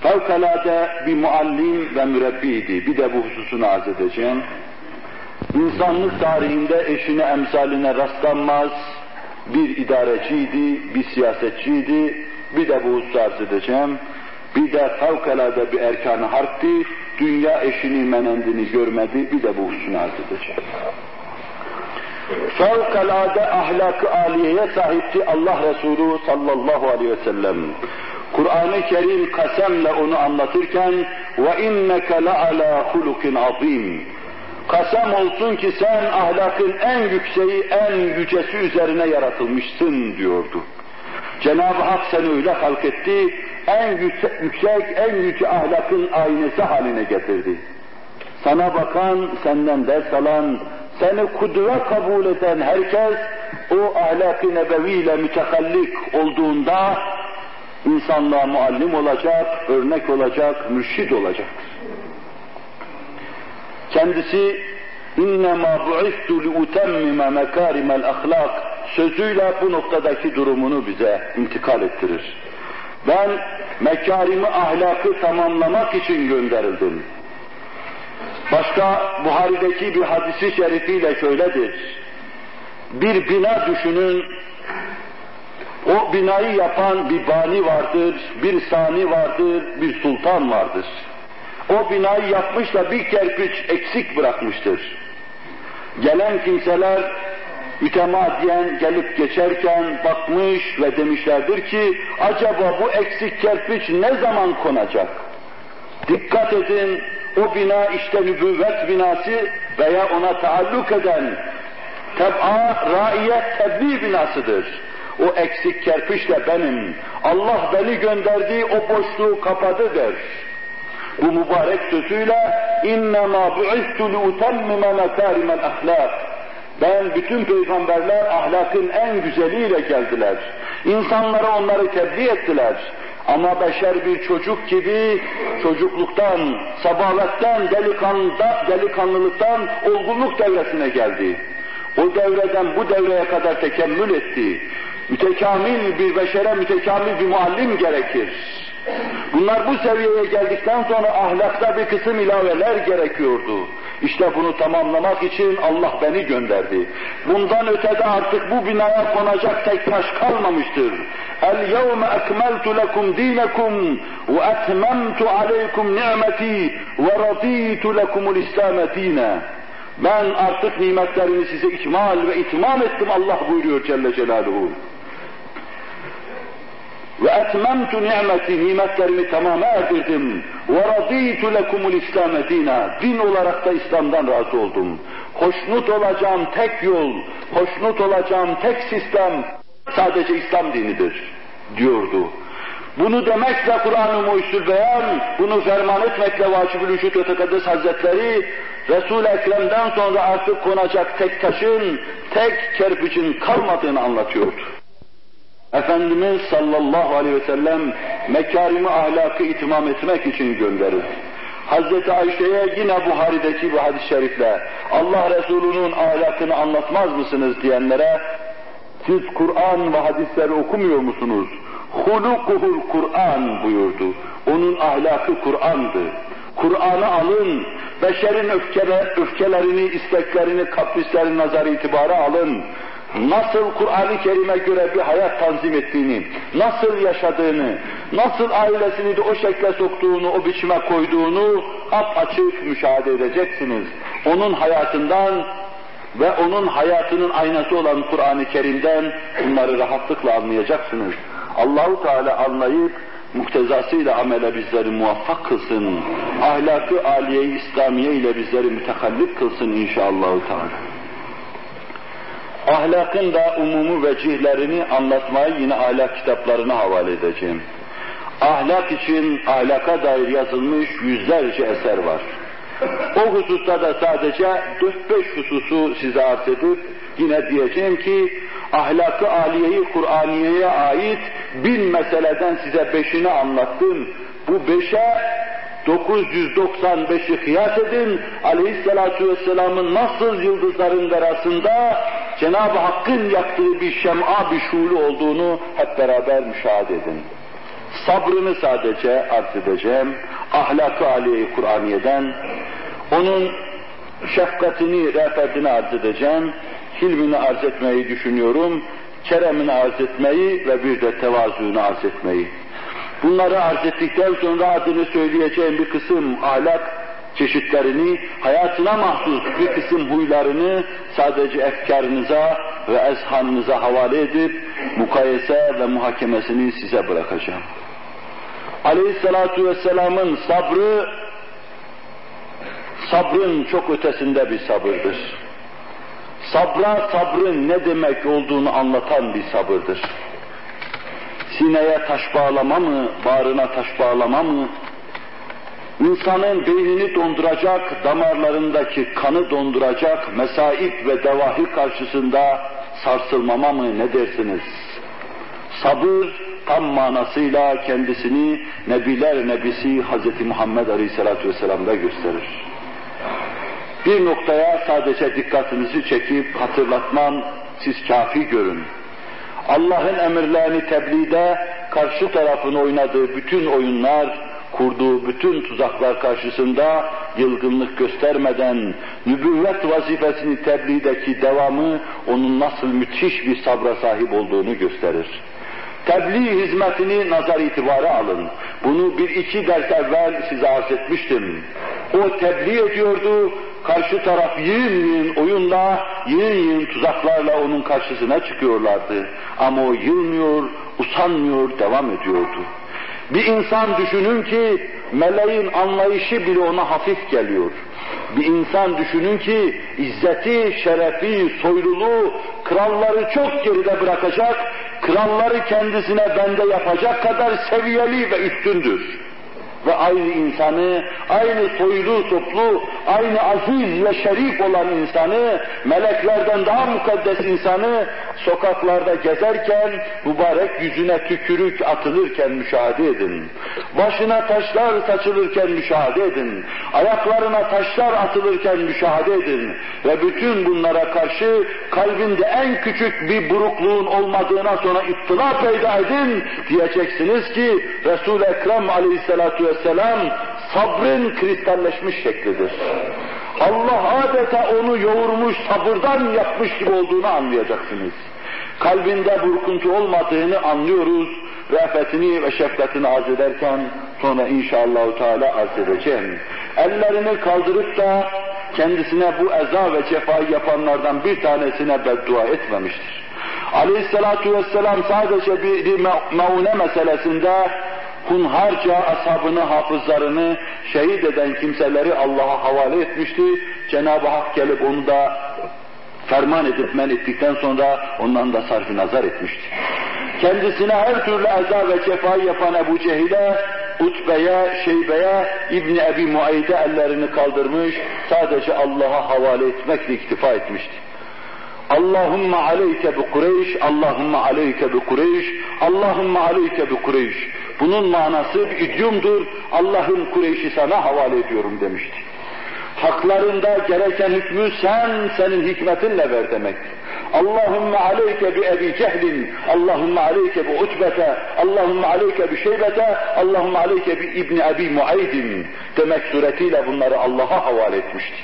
fevkalade bir muallim ve mürebbiydi. Bir de bu hususunu arz edeceğim. İnsanlık tarihinde eşine emsaline rastlanmaz bir idareciydi, bir siyasetçiydi. Bir de bu hususu arz edeceğim. Bir de fevkalade bir erkan harpti. Dünya eşini menendini görmedi. Bir de bu hususunu arz edeceğim. Fevkalade ahlakı aliyeye sahipti Allah Resulü sallallahu aleyhi ve sellem. Kur'an-ı Kerim kasemle onu anlatırken ve inneke la ala hulukin azim. Kasem olsun ki sen ahlakın en yükseği, en yücesi üzerine yaratılmışsın diyordu. Cenab-ı Hak seni öyle halk etti, en yüksek, en yüce ahlakın aynesi haline getirdi. Sana bakan, senden ders alan, seni kudve kabul eden herkes o ahlak-ı nebeviyle mütehallik olduğunda insanlığa muallim olacak, örnek olacak, mürşid olacak. Kendisi innema bu'istu li utemmime mekarimel ahlak sözüyle bu noktadaki durumunu bize intikal ettirir. Ben mekarimi ahlakı tamamlamak için gönderildim. Başka Buhari'deki bir hadisi şerifiyle şöyledir. Bir bina düşünün, o binayı yapan bir bani vardır, bir sani vardır, bir sultan vardır. O binayı yapmış da bir kerpiç eksik bırakmıştır. Gelen kimseler mütemadiyen gelip geçerken bakmış ve demişlerdir ki acaba bu eksik kerpiç ne zaman konacak? Dikkat edin o bina işte nübüvvet binası veya ona taalluk eden teb'a, raiyet, tebliğ binasıdır. O eksik kerpiç de benim. Allah beni gönderdi, o boşluğu kapadı der. Bu mübarek sözüyle اِنَّمَا بُعِثْتُ لِاُتَمِّمَ مَكَارِمَ الْاَخْلَاقِ ben bütün peygamberler ahlakın en güzeliyle geldiler. İnsanlara onları tebliğ ettiler. Ama beşer bir çocuk gibi çocukluktan, sabahattan, delikanlıda, delikanlılıktan olgunluk devresine geldi. O devreden bu devreye kadar tekemmül etti. Mütekamil bir beşere mütekamil bir muallim gerekir. Bunlar bu seviyeye geldikten sonra ahlakta bir kısım ilaveler gerekiyordu. İşte bunu tamamlamak için Allah beni gönderdi. Bundan ötede artık bu binaya konacak tek taş kalmamıştır. El yevme ekmeltu lekum dinakum ve etmemtu aleykum ni'meti ve raditu lekumul İslam'e dine. Ben artık nimetlerimi size ikmal ve itmam ettim Allah buyuruyor Celle Celaluhu. Ve etmemtu ni'meti, nimetlerimi tamama erdirdim. Ve raditu lekumul İslam'e dina. Din olarak da İslam'dan razı oldum. Hoşnut olacağım tek yol, hoşnut olacağım tek sistem sadece İslam dinidir diyordu. Bunu demekle Kur'an-ı Muhyüzül Beyan, bunu ferman etmekle Vacib-ül Vücut ve Tekaddes Hazretleri, Resul-i Ekrem'den sonra artık konacak tek taşın, tek kerpiçin kalmadığını anlatıyordu. Efendimiz sallallahu aleyhi ve sellem mekarimi ahlakı itimam etmek için gönderir. Hazreti Ayşe'ye yine Buhari'deki bu hadis-i şerifle Allah Resulü'nün ahlakını anlatmaz mısınız diyenlere siz Kur'an ve hadisleri okumuyor musunuz? Hulukuhul Kur'an buyurdu. Onun ahlakı Kur'an'dı. Kur'an'ı alın, beşerin öfkele, öfkelerini, isteklerini, kaprislerini nazar itibara alın nasıl Kur'an-ı Kerim'e göre bir hayat tanzim ettiğini, nasıl yaşadığını, nasıl ailesini de o şekle soktuğunu, o biçime koyduğunu açık müşahede edeceksiniz. Onun hayatından ve onun hayatının aynası olan Kur'an-ı Kerim'den bunları rahatlıkla anlayacaksınız. Allahu Teala anlayıp muktezasıyla amele bizleri muvaffak kılsın. Ahlakı aliye-i İslamiye ile bizleri mütekallip kılsın inşallah. Teala ahlakın da umumu vecihlerini anlatmayı yine ahlak kitaplarına havale edeceğim. Ahlak için ahlaka dair yazılmış yüzlerce eser var. O hususta da sadece 4-5 hususu size arz edip yine diyeceğim ki ahlakı aliyeyi Kur'aniye'ye ait bin meseleden size beşini anlattım. Bu beşe 995'i kıyas edin, aleyhissalatu vesselamın nasıl yıldızların arasında Cenab-ı Hakk'ın yaktığı bir şem'a, bir şuulu olduğunu hep beraber müşahede edin. sabrını sadece arz edeceğim, ahlakı aliye Kur'aniye'den, onun şefkatini, rehbetini arz edeceğim, hilmini arz etmeyi düşünüyorum, keremini arz etmeyi ve bir de tevazuunu arz etmeyi. Bunları arz ettikten sonra adını söyleyeceğim bir kısım ahlak çeşitlerini, hayatına mahsus bir kısım huylarını sadece efkarınıza ve ezhanınıza havale edip mukayese ve muhakemesini size bırakacağım. Aleyhissalatu vesselamın sabrı sabrın çok ötesinde bir sabırdır. Sabra sabrın ne demek olduğunu anlatan bir sabırdır. Sineye taş bağlama mı, bağrına taş bağlama mı, insanın beynini donduracak, damarlarındaki kanı donduracak mesaip ve devahi karşısında sarsılmama mı ne dersiniz? Sabır tam manasıyla kendisini Nebiler Nebisi Hz. Muhammed Aleyhisselatü Vesselam'da gösterir. Bir noktaya sadece dikkatinizi çekip hatırlatmam, siz kafi görün. Allah'ın emirlerini tebliğde karşı tarafın oynadığı bütün oyunlar, kurduğu bütün tuzaklar karşısında yılgınlık göstermeden nübüvvet vazifesini tebliğdeki devamı onun nasıl müthiş bir sabra sahip olduğunu gösterir. Tebliğ hizmetini nazar itibara alın. Bunu bir iki ders evvel size arz etmiştim. O tebliğ ediyordu, karşı taraf yığın yığın oyunla, yığın yığın tuzaklarla onun karşısına çıkıyorlardı. Ama o yılmıyor, usanmıyor, devam ediyordu. Bir insan düşünün ki meleğin anlayışı bile ona hafif geliyor. Bir insan düşünün ki izzeti, şerefi, soyluluğu, kralları çok geride bırakacak, kralları kendisine bende yapacak kadar seviyeli ve üstündür ve aynı insanı, aynı soylu toplu, aynı aziz ve şerif olan insanı, meleklerden daha mukaddes insanı sokaklarda gezerken, mübarek yüzüne tükürük atılırken müşahede edin. Başına taşlar saçılırken müşahede edin. Ayaklarına taşlar atılırken müşahede edin. Ve bütün bunlara karşı kalbinde en küçük bir burukluğun olmadığına sonra ittila peyda edin. Diyeceksiniz ki Resul-i Ekrem aleyhissalatu vesselam sabrın kristalleşmiş şeklidir. Allah adeta onu yoğurmuş, sabırdan yapmış gibi olduğunu anlayacaksınız. Kalbinde burkuntu olmadığını anlıyoruz. Rafetini ve şefkatini arz ederken sonra inşallah Teala arz edeceğim. Ellerini kaldırıp da kendisine bu eza ve cefayı yapanlardan bir tanesine beddua etmemiştir. Aleyhissalatu vesselam sadece bir maune meselesinde hunharca ashabını, hafızlarını şehit eden kimseleri Allah'a havale etmişti. Cenab-ı Hak gelip onu da ferman edip men ettikten sonra ondan da sarf nazar etmişti. Kendisine her türlü eza ve cefayı yapan Ebu Cehil'e, Utbe'ye, Şeybe'ye, İbni Ebi Muayde ellerini kaldırmış, sadece Allah'a havale etmekle iktifa etmişti. Allahümme aleyke bi Kureyş, Allahümme aleyke bi Kureyş, Allahümme aleyke bi Kureyş. Bunun manası bir idiomdur, Allah'ın Kureyş'i sana havale ediyorum demişti. Haklarında gereken hükmü sen, senin hikmetinle ver demek. Allahümme aleyke bi Ebi Cehlin, Allahümme aleyke bi Utbete, Allahümme aleyke bi Şeybete, Allahümme aleyke bi İbni Ebi Muaydin demek suretiyle bunları Allah'a havale etmişti.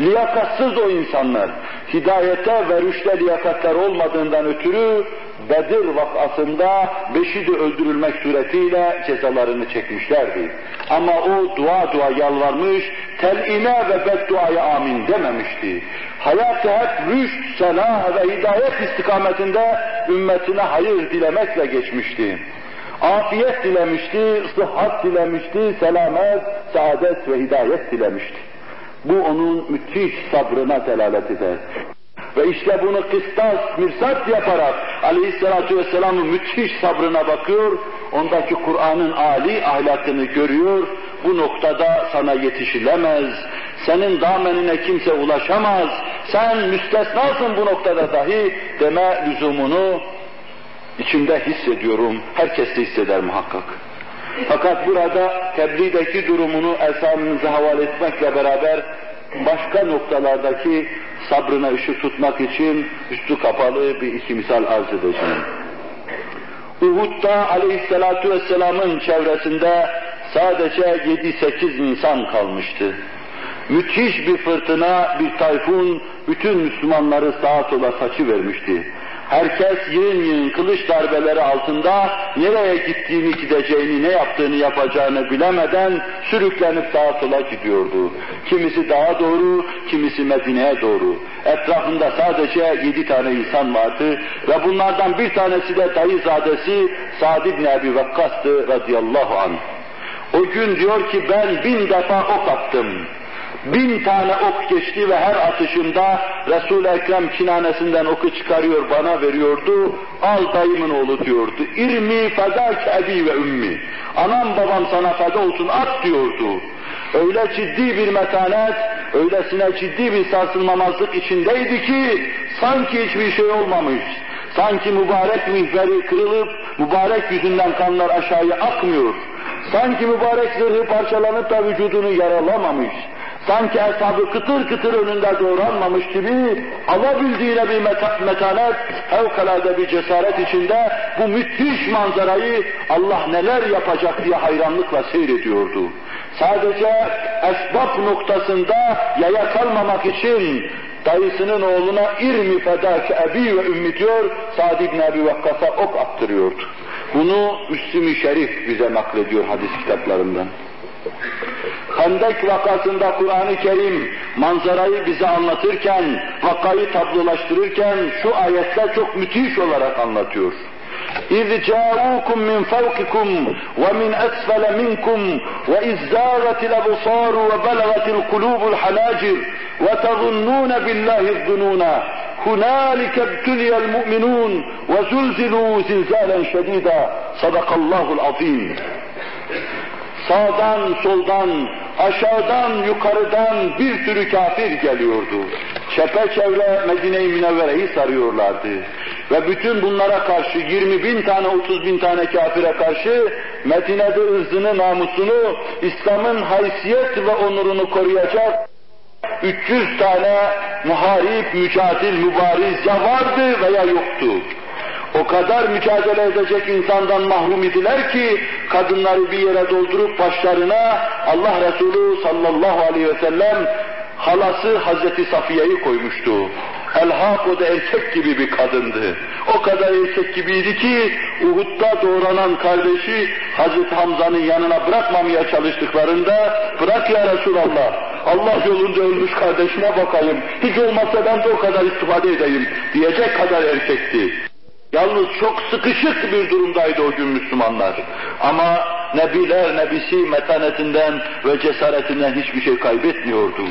Liyakatsız o insanlar, hidayete ve rüşte liyakatlar olmadığından ötürü Bedir vakasında beşi de öldürülmek suretiyle cezalarını çekmişlerdi. Ama o dua dua yalvarmış, telime ve bedduaya amin dememişti. Hayatı hep rüşt, selah ve hidayet istikametinde ümmetine hayır dilemekle geçmişti. Afiyet dilemişti, sıhhat dilemişti, selamet, saadet ve hidayet dilemişti. Bu onun müthiş sabrına delalet eder. Ve işte bunu kıstas, mirsat yaparak aleyhissalatu vesselamın müthiş sabrına bakıyor, ondaki Kur'an'ın âli ahlakını görüyor, bu noktada sana yetişilemez, senin damenine kimse ulaşamaz, sen müstesnasın bu noktada dahi deme lüzumunu içimde hissediyorum, herkes de hisseder muhakkak. Fakat burada tebliğdeki durumunu esamınıza havale etmekle beraber başka noktalardaki sabrına ışık tutmak için üstü kapalı bir iki misal arz edeceğim. Uhud'da aleyhissalatu vesselamın çevresinde sadece 7-8 insan kalmıştı. Müthiş bir fırtına, bir tayfun bütün Müslümanları sağa sola saçı vermişti. Herkes yığın yığın kılıç darbeleri altında nereye gittiğini, gideceğini, ne yaptığını, yapacağını bilemeden sürüklenip sağa sola gidiyordu. Kimisi daha doğru, kimisi Medine'ye doğru. Etrafında sadece yedi tane insan vardı ve bunlardan bir tanesi de dayızadesi Sa'd ibn Ebi Vakkas'tı radıyallahu anh. O gün diyor ki ben bin defa ok attım. Bin tane ok geçti ve her atışımda Resul-i Ekrem kinanesinden oku çıkarıyor bana veriyordu. Al dayımın oğlu diyordu. İrmi fedak ebi ve ümmi. Anam babam sana feda olsun at diyordu. Öyle ciddi bir metanet, öylesine ciddi bir sarsılmamazlık içindeydi ki sanki hiçbir şey olmamış. Sanki mübarek mihveri kırılıp mübarek yüzünden kanlar aşağıya akmıyor. Sanki mübarek zırhı parçalanıp da vücudunu yaralamamış sanki hesabı kıtır kıtır önünde doğranmamış gibi alabildiğine bir meta metanet, fevkalade bir cesaret içinde bu müthiş manzarayı Allah neler yapacak diye hayranlıkla seyrediyordu. Sadece esbab noktasında yaya kalmamak için dayısının oğluna irmi fedâki ebi ve ümmi diyor, Sa'd ibn Ebi Vakkas'a ok attırıyordu. Bunu Müslim-i Şerif bize naklediyor hadis kitaplarından. Hendek vakasında Kur'an-ı Kerim manzarayı bize anlatırken, vakayı tablolaştırırken şu ayetler çok müthiş olarak anlatıyor. اِذْ جَاءُوكُمْ مِنْ فَوْقِكُمْ وَمِنْ أَسْفَلَ مِنْكُمْ وَإِذْ زَاغَتِ الْأَبْصَارُ وَبَلَغَتِ الْقُلُوبُ الْحَنَاجِرَ وَتَظُنُّونَ بِاللَّهِ الظُّنُونَ هُنَالِكَ ابْتُلِيَ الْمُؤْمِنُونَ وَزُلْزِلُوا زِلْزَالًا شَدِيدًا صَدَقَ اللّٰهُ الْعَظِيمُ sağdan, soldan, aşağıdan, yukarıdan bir sürü kafir geliyordu. Çepeçevre Medine-i Münevvere'yi sarıyorlardı. Ve bütün bunlara karşı 20 bin tane, 30 bin tane kafire karşı Medine'de ırzını, namusunu, İslam'ın haysiyet ve onurunu koruyacak 300 tane muharip, mücadil, mübariz ya vardı veya yoktu o kadar mücadele edecek insandan mahrum idiler ki kadınları bir yere doldurup başlarına Allah Resulü sallallahu aleyhi ve sellem halası Hazreti Safiye'yi koymuştu. Elhak o da erkek gibi bir kadındı. O kadar erkek gibiydi ki Uhud'da doğranan kardeşi Hazreti Hamza'nın yanına bırakmamaya çalıştıklarında bırak ya Resulallah Allah yolunda ölmüş kardeşine bakayım hiç olmazsa ben de o kadar istifade edeyim diyecek kadar erkekti. Yalnız çok sıkışık bir durumdaydı o gün Müslümanlar. Ama Nebiler Nebisi metanetinden ve cesaretinden hiçbir şey kaybetmiyordu.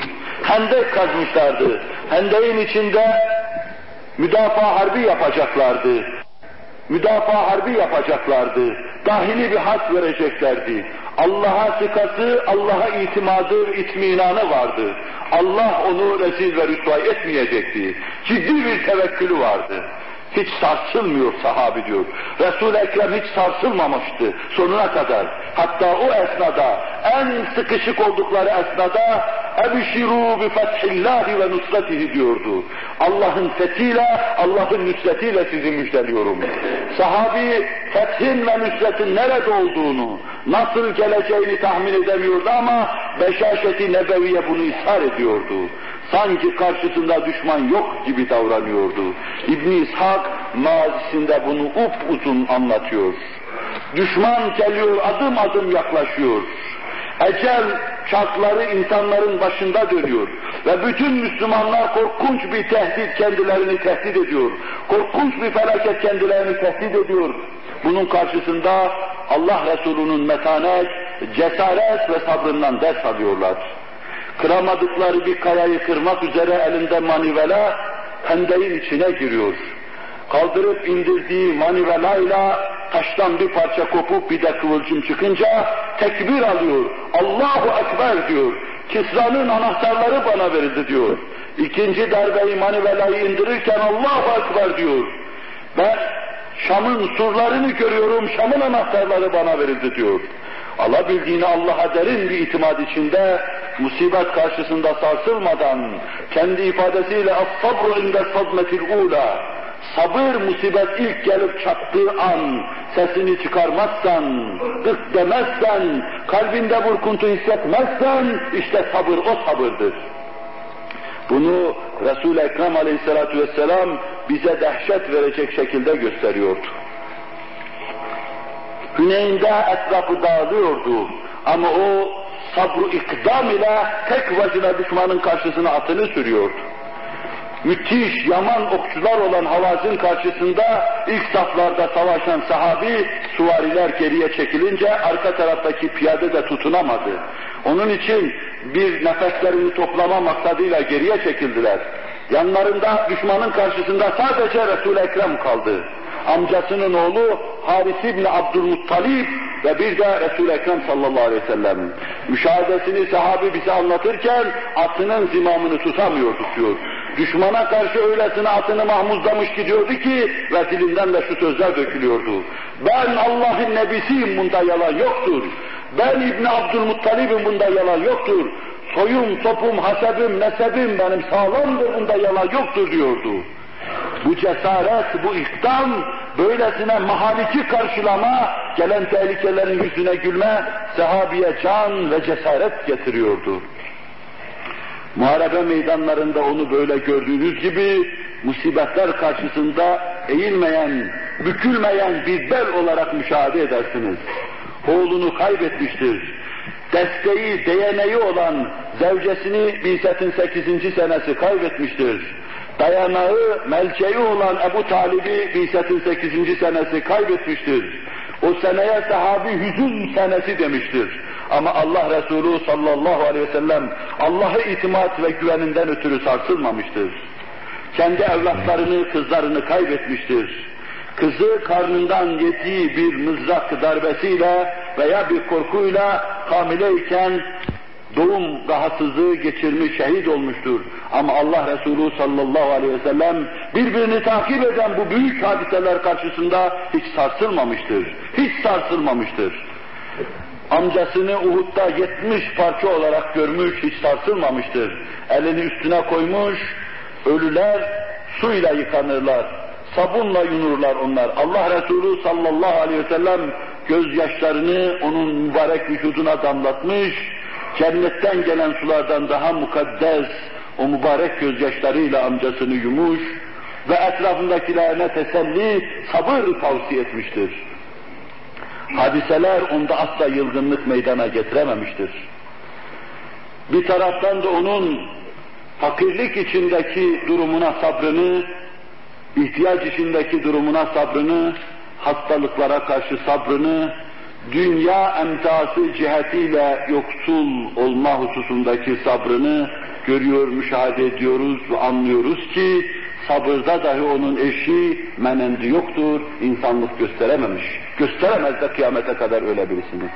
Hendek kazmışlardı. Hendeğin içinde müdafaa harbi yapacaklardı. Müdafaa harbi yapacaklardı. Dahili bir hat vereceklerdi. Allah'a sıkası, Allah'a itimadı, itminanı vardı. Allah onu rezil ve rüsvay etmeyecekti. Ciddi bir tevekkülü vardı. Hiç sarsılmıyor sahabi diyor. Resul-i Ekrem hiç sarsılmamıştı sonuna kadar. Hatta o esnada, en sıkışık oldukları esnada bi fethillahi ve nusretihi diyordu. Allah'ın fethiyle, Allah'ın nüsretiyle sizi müjdeliyorum. Sahabi fethin ve nüsretin nerede olduğunu, nasıl geleceğini tahmin edemiyordu ama beşaşeti nebeviye bunu ishar ediyordu sanki karşısında düşman yok gibi davranıyordu. İbn İshak mazisinde bunu up uzun anlatıyor. Düşman geliyor, adım adım yaklaşıyor. Ecel çarkları insanların başında dönüyor. Ve bütün Müslümanlar korkunç bir tehdit kendilerini tehdit ediyor. Korkunç bir felaket kendilerini tehdit ediyor. Bunun karşısında Allah Resulü'nün metanet, cesaret ve sabrından ders alıyorlar. Kıramadıkları bir kayayı kırmak üzere elinde manivela hendeyin içine giriyor. Kaldırıp indirdiği manivelayla taştan bir parça kopup bir de kıvılcım çıkınca tekbir alıyor. Allahu Ekber diyor. Kisra'nın anahtarları bana verildi diyor. İkinci darbeyi manivelayı indirirken Allahu Ekber diyor. Ben Şam'ın surlarını görüyorum, Şam'ın anahtarları bana verildi diyor. Alabildiğini Allah'a derin bir itimat içinde musibet karşısında sarsılmadan kendi ifadesiyle as-sabru inde sadmetil ula Sabır musibet ilk gelip çattığı an sesini çıkarmazsan, gık demezsen, kalbinde burkuntu hissetmezsen işte sabır o sabırdır. Bunu Resul-i Ekrem aleyhissalatu vesselam bize dehşet verecek şekilde gösteriyordu. Hüneyn'de etrafı dağılıyordu ama o sabru ikdam ile tek başına düşmanın karşısına atını sürüyordu müthiş, yaman okçular olan Havaz'ın karşısında ilk saflarda savaşan sahabi suvariler geriye çekilince arka taraftaki piyade de tutunamadı. Onun için bir nefeslerini toplama maksadıyla geriye çekildiler. Yanlarında düşmanın karşısında sadece Resul-i Ekrem kaldı. Amcasının oğlu Haris İbni Abdülmuttalib ve bir de Resul-i Ekrem sallallahu aleyhi ve sellem. Müşahedesini sahabi bize anlatırken atının zimamını tutamıyor tutuyor. Düşmana karşı öylesine atını mahmuzlamış gidiyordu ki ve dilinden de şu sözler dökülüyordu. Ben Allah'ın nebisiyim bunda yalan yoktur. Ben İbni Abdülmuttalib'im bunda yalan yoktur. Soyum, topum, hasebim, nesebim benim sağlamdır bunda yalan yoktur diyordu. Bu cesaret, bu ikdam, böylesine mahaliki karşılama, gelen tehlikelerin yüzüne gülme, sahabiye can ve cesaret getiriyordu. Muharebe meydanlarında onu böyle gördüğünüz gibi musibetler karşısında eğilmeyen, bükülmeyen bir bel olarak müşahede edersiniz. Oğlunu kaybetmiştir. Desteği, değeneği olan zevcesini Bilset'in 8. senesi kaybetmiştir. Dayanağı, melceği olan Ebu Talib'i Bilset'in 8. senesi kaybetmiştir. O seneye sahabi hüzün senesi demiştir. Ama Allah Resulü sallallahu aleyhi ve sellem Allah'a itimat ve güveninden ötürü sarsılmamıştır. Kendi evlatlarını, kızlarını kaybetmiştir. Kızı karnından yediği bir mızrak darbesiyle veya bir korkuyla hamileyken doğum rahatsızlığı geçirmiş, şehit olmuştur. Ama Allah Resulü sallallahu aleyhi ve sellem birbirini takip eden bu büyük hadiseler karşısında hiç sarsılmamıştır. Hiç sarsılmamıştır. Amcasını Uhud'da 70 parça olarak görmüş, hiç sarsılmamıştır. Elini üstüne koymuş, ölüler suyla yıkanırlar, sabunla yunurlar onlar. Allah Resulü sallallahu aleyhi ve sellem gözyaşlarını onun mübarek vücuduna damlatmış, cennetten gelen sulardan daha mukaddes o mübarek gözyaşlarıyla amcasını yumuş ve etrafındakilerine teselli, sabır tavsiye etmiştir. Hadiseler onda asla yılgınlık meydana getirememiştir. Bir taraftan da onun fakirlik içindeki durumuna sabrını, ihtiyaç içindeki durumuna sabrını, hastalıklara karşı sabrını, dünya emtası cihetiyle yoksul olma hususundaki sabrını görüyor, müşahede ediyoruz ve anlıyoruz ki sabırda dahi onun eşi menendi yoktur, insanlık gösterememiş. Gösteremez de kıyamete kadar öyle birisini.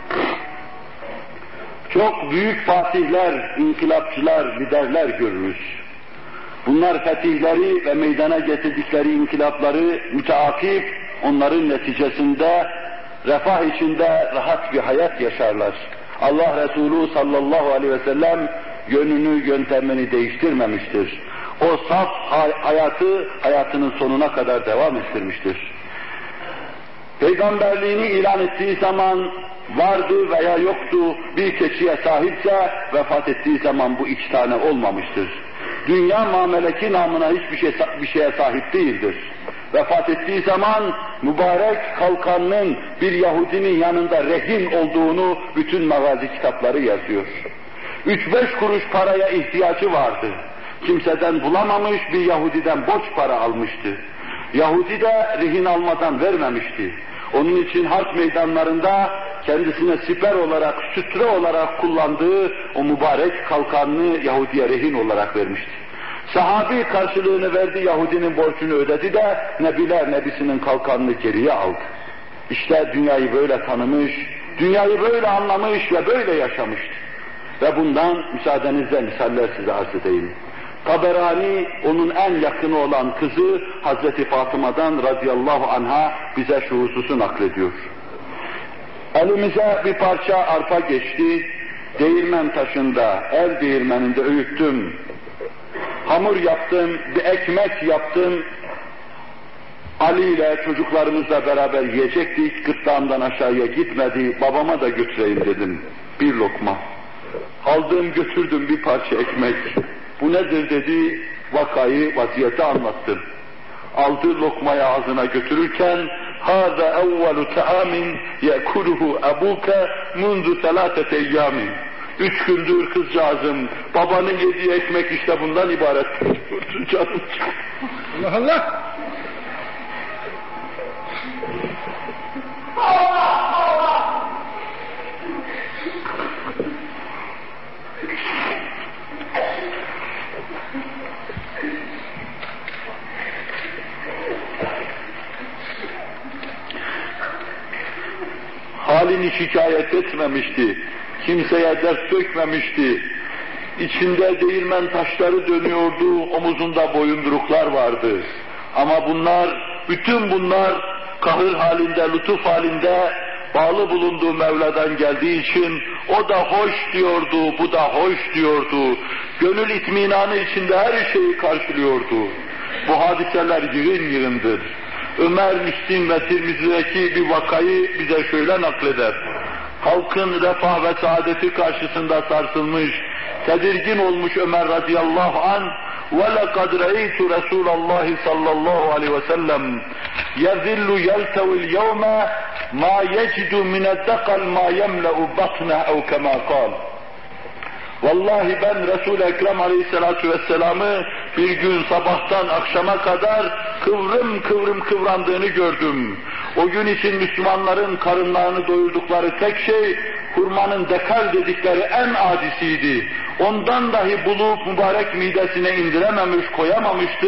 Çok büyük fatihler, inkılapçılar, liderler görürüz. Bunlar fetihleri ve meydana getirdikleri inkılapları müteakip, onların neticesinde refah içinde rahat bir hayat yaşarlar. Allah Resulü sallallahu aleyhi ve sellem yönünü, yöntemini değiştirmemiştir. O saf hayatı hayatının sonuna kadar devam ettirmiştir. Peygamberliğini ilan ettiği zaman vardı veya yoktu bir keçiye sahipse vefat ettiği zaman bu iki tane olmamıştır. Dünya mameleki namına hiçbir şey, bir şeye sahip değildir vefat ettiği zaman mübarek kalkanının bir Yahudinin yanında rehin olduğunu bütün magazi kitapları yazıyor. Üç beş kuruş paraya ihtiyacı vardı. Kimseden bulamamış bir Yahudiden borç para almıştı. Yahudi de rehin almadan vermemişti. Onun için harp meydanlarında kendisine siper olarak, sütre olarak kullandığı o mübarek kalkanını Yahudi'ye rehin olarak vermişti. Sahabi karşılığını verdi, Yahudinin borcunu ödedi de Nebiler Nebisinin kalkanını geriye aldı. İşte dünyayı böyle tanımış, dünyayı böyle anlamış ve böyle yaşamıştı. Ve bundan müsaadenizle misaller size arz edeyim. Taberani onun en yakını olan kızı Hazreti Fatıma'dan radıyallahu anha bize şu hususu naklediyor. Elimize bir parça arpa geçti, değirmen taşında, el değirmeninde öğüttüm, hamur yaptım, bir ekmek yaptım, Ali ile çocuklarımızla beraber yiyecektik, gırtlağımdan aşağıya gitmedi, babama da götüreyim dedim. Bir lokma. Aldım götürdüm bir parça ekmek. Bu nedir dedi, vakayı, vaziyeti anlattım. Aldı lokmayı ağzına götürürken, هَذَا اَوَّلُ تَعَامٍ يَأْكُلُهُ اَبُوكَ مُنْذُ ثَلَاثَةَ اَيَّامٍ Üç gündür kızcağızım, babanın yediği ekmek işte bundan ibaret. Canım Allah Allah! halini şikayet etmemişti, kimseye dert dökmemişti, içinde değirmen taşları dönüyordu, omuzunda boyunduruklar vardı. Ama bunlar, bütün bunlar kahır halinde, lütuf halinde bağlı bulunduğu Mevla'dan geldiği için o da hoş diyordu, bu da hoş diyordu. Gönül itminanı içinde her şeyi karşılıyordu. Bu hadiseler yığın yığındır. Ömer Müslim ve Tirmizi'deki bir vakayı bize şöyle nakleder. halkın refah ve saadeti karşısında sarsılmış, tedirgin olmuş Ömer radıyallahu an ve lekad re'eytu Resulallah sallallahu aleyhi ve sellem yezillu yeltevil yevme ma yecdu mined dekal ma yemle'u batne ev kema kal. Vallahi ben Resul-i Ekrem Aleyhisselatü Vesselam'ı bir gün sabahtan akşama kadar kıvrım kıvrım kıvrandığını gördüm. O gün için Müslümanların karınlarını doyurdukları tek şey hurmanın dekal dedikleri en adisiydi. Ondan dahi bulup mübarek midesine indirememiş, koyamamıştı.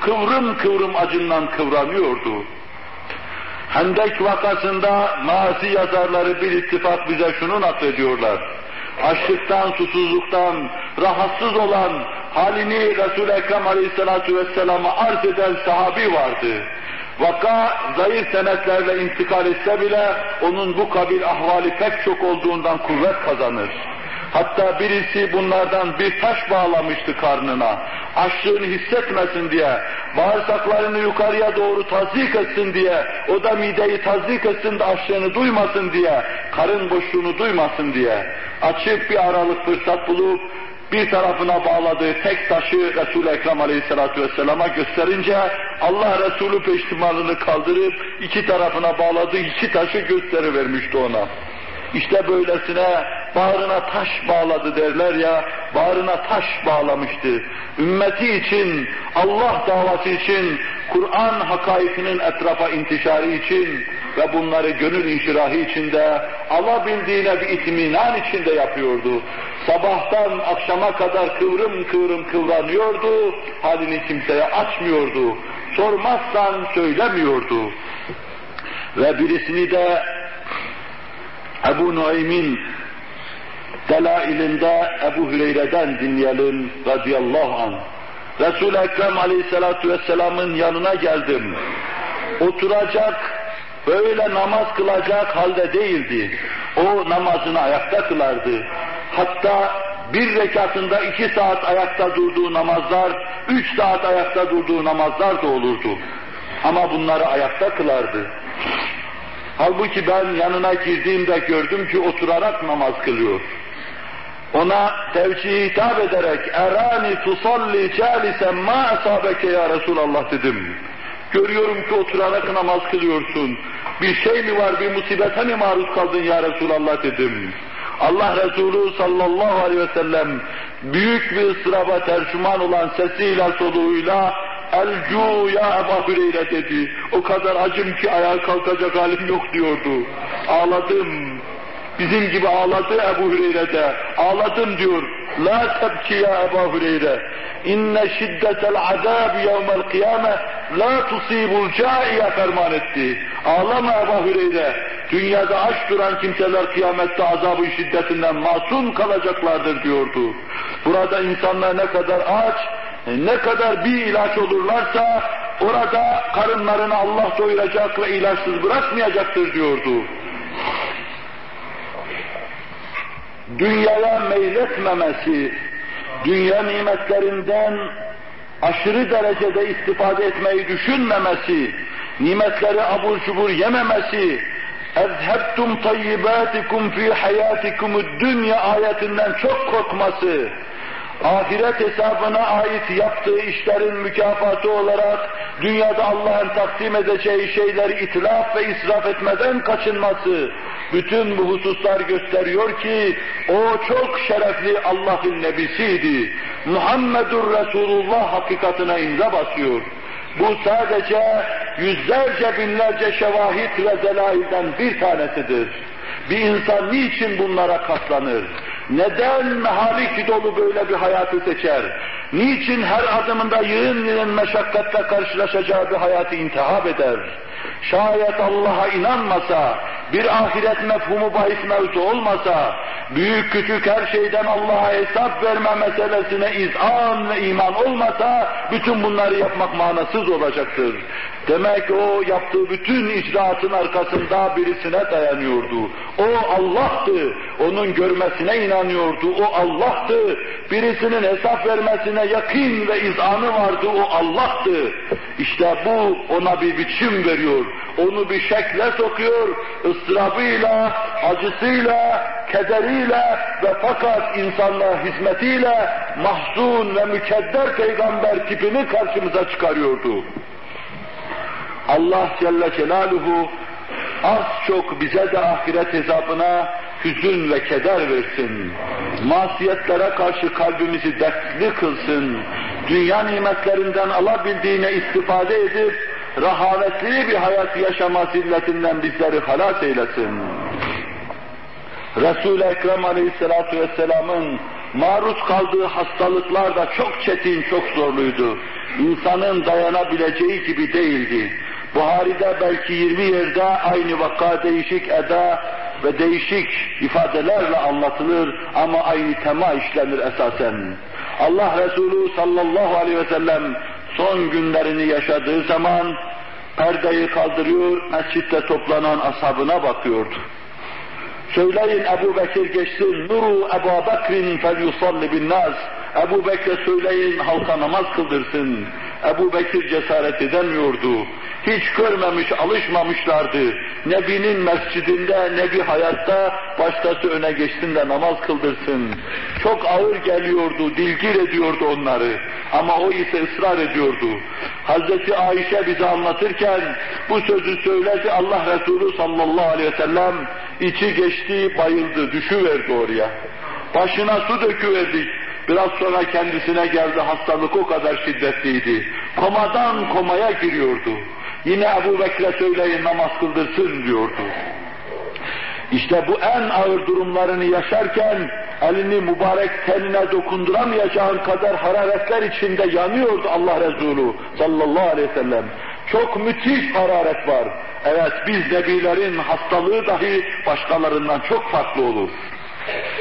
Kıvrım kıvrım acından kıvranıyordu. Hendek vakasında mazi yazarları bir ittifak bize şunu naklediyorlar açlıktan, susuzluktan rahatsız olan halini Resul-i Ekrem Aleyhisselatü Vesselam'a arz eden sahabi vardı. Vaka zayıf senetlerle intikal etse bile onun bu kabil ahvali pek çok olduğundan kuvvet kazanır. Hatta birisi bunlardan bir taş bağlamıştı karnına. Açlığını hissetmesin diye, bağırsaklarını yukarıya doğru tazik etsin diye, o da mideyi tazik etsin de açlığını duymasın diye, karın boşluğunu duymasın diye. Açıp bir aralık fırsat bulup, bir tarafına bağladığı tek taşı Resul-i Ekrem Aleyhisselatü Vesselam'a gösterince Allah Resulü peştimalını kaldırıp iki tarafına bağladığı iki taşı gösterivermişti ona. İşte böylesine bağrına taş bağladı derler ya, bağrına taş bağlamıştı. Ümmeti için, Allah davası için, Kur'an hakaikinin etrafa intişarı için ve bunları gönül inşirahı içinde alabildiğine bir itminan içinde yapıyordu. Sabahtan akşama kadar kıvrım kıvrım kıvranıyordu, halini kimseye açmıyordu. Sormazsan söylemiyordu. Ve birisini de Ebu Nuaym'in delailinde Ebu Hüreyre'den dinleyelim radıyallahu anh. Resul-i Ekrem aleyhissalatu vesselamın yanına geldim. Oturacak, böyle namaz kılacak halde değildi. O namazını ayakta kılardı. Hatta bir rekatında iki saat ayakta durduğu namazlar, üç saat ayakta durduğu namazlar da olurdu. Ama bunları ayakta kılardı. Halbuki ben yanına girdiğimde gördüm ki oturarak namaz kılıyor. Ona tevcih hitap ederek erani tusalli calisen ma asabeke ya Resulallah dedim. Görüyorum ki oturarak namaz kılıyorsun. Bir şey mi var, bir musibete mi maruz kaldın ya Resulallah dedim. Allah Resulü sallallahu aleyhi ve sellem büyük bir ıstıraba tercüman olan sesiyle soluğuyla Elcu ya Ebu Hüreyre dedi. O kadar acım ki ayağa kalkacak halim yok diyordu. Ağladım. Bizim gibi ağladı Ebu Hüreyre de. Ağladım diyor. La tebki ya Ebu Hüreyre. İnne şiddetel azab yevmel kıyame la tusibul caiye ferman etti. Ağlama Ebu Hüreyre. Dünyada aç duran kimseler kıyamette azabın şiddetinden masum kalacaklardır diyordu. Burada insanlar ne kadar aç, ne kadar bir ilaç olurlarsa orada karınlarını Allah doyuracak ve ilaçsız bırakmayacaktır diyordu Dünyaya meyletmemesi, dünya nimetlerinden aşırı derecede istifade etmeyi düşünmemesi, nimetleri abur cubur yememesi, اَذْهَبْتُمْ طَيِّبَاتِكُمْ فِي حَيَاتِكُمُ dünya ayetinden çok korkması, ahiret hesabına ait yaptığı işlerin mükafatı olarak dünyada Allah'ın takdim edeceği şeyleri itlaf ve israf etmeden kaçınması, bütün bu hususlar gösteriyor ki o çok şerefli Allah'ın nebisiydi. Muhammedur Resulullah hakikatine imza basıyor. Bu sadece yüzlerce binlerce şevahit ve delailden bir tanesidir. Bir insan niçin bunlara katlanır? Neden mehalik dolu böyle bir hayatı seçer? Niçin her adımında yığın yığın meşakkatle karşılaşacağı bir hayatı intihab eder? Şayet Allah'a inanmasa, bir ahiret mefhumu bahis mevzu olmasa, büyük küçük her şeyden Allah'a hesap verme meselesine izan ve iman olmasa, bütün bunları yapmak manasız olacaktır. Demek o yaptığı bütün icraatın arkasında birisine dayanıyordu. O Allah'tı. Onun görmesine inanıyordu. O Allah'tı. Birisinin hesap vermesine yakın ve izanı vardı. O Allah'tı. İşte bu ona bir biçim veriyor. Onu bir şekle sokuyor. ıstırabıyla, acısıyla, kederiyle ve fakat insanlığa hizmetiyle mahzun ve mükedder peygamber tipini karşımıza çıkarıyordu. Allah Celle Celaluhu az çok bize de ahiret hesabına hüzün ve keder versin. Masiyetlere karşı kalbimizi dertli kılsın. Dünya nimetlerinden alabildiğine istifade edip rahavetli bir hayat yaşama zilletinden bizleri halas eylesin. Resul-i Ekrem Aleyhisselatü Vesselam'ın maruz kaldığı hastalıklar da çok çetin, çok zorluydu. İnsanın dayanabileceği gibi değildi. Buhari'de belki 20 yerde aynı vaka değişik eda ve değişik ifadelerle anlatılır ama aynı tema işlenir esasen. Allah Resulü sallallahu aleyhi ve sellem son günlerini yaşadığı zaman perdeyi kaldırıyor, mescitte toplanan ashabına bakıyordu. Söyleyin Ebu Bekir geçsin, nuru Ebu Bekir'in fel yusalli bin nas. Ebu Bekir'e söyleyin halka namaz kıldırsın. Ebu Bekir cesaret edemiyordu. Hiç görmemiş, alışmamışlardı. Nebi'nin mescidinde, Nebi hayatta başkası öne geçsin de namaz kıldırsın. Çok ağır geliyordu, dilgir ediyordu onları. Ama o ise ısrar ediyordu. Hazreti Ayşe bize anlatırken bu sözü söyledi Allah Resulü sallallahu aleyhi ve sellem içi geçti, bayıldı, düşüverdi oraya. Başına su döküverdik. Biraz sonra kendisine geldi, hastalık o kadar şiddetliydi. Komadan komaya giriyordu. Yine Ebu Bekir'e söyleyin namaz kıldırsın diyordu. İşte bu en ağır durumlarını yaşarken elini mübarek tenine dokunduramayacağın kadar hararetler içinde yanıyordu Allah Resulü sallallahu aleyhi ve sellem. Çok müthiş hararet var. Evet biz nebilerin hastalığı dahi başkalarından çok farklı olur.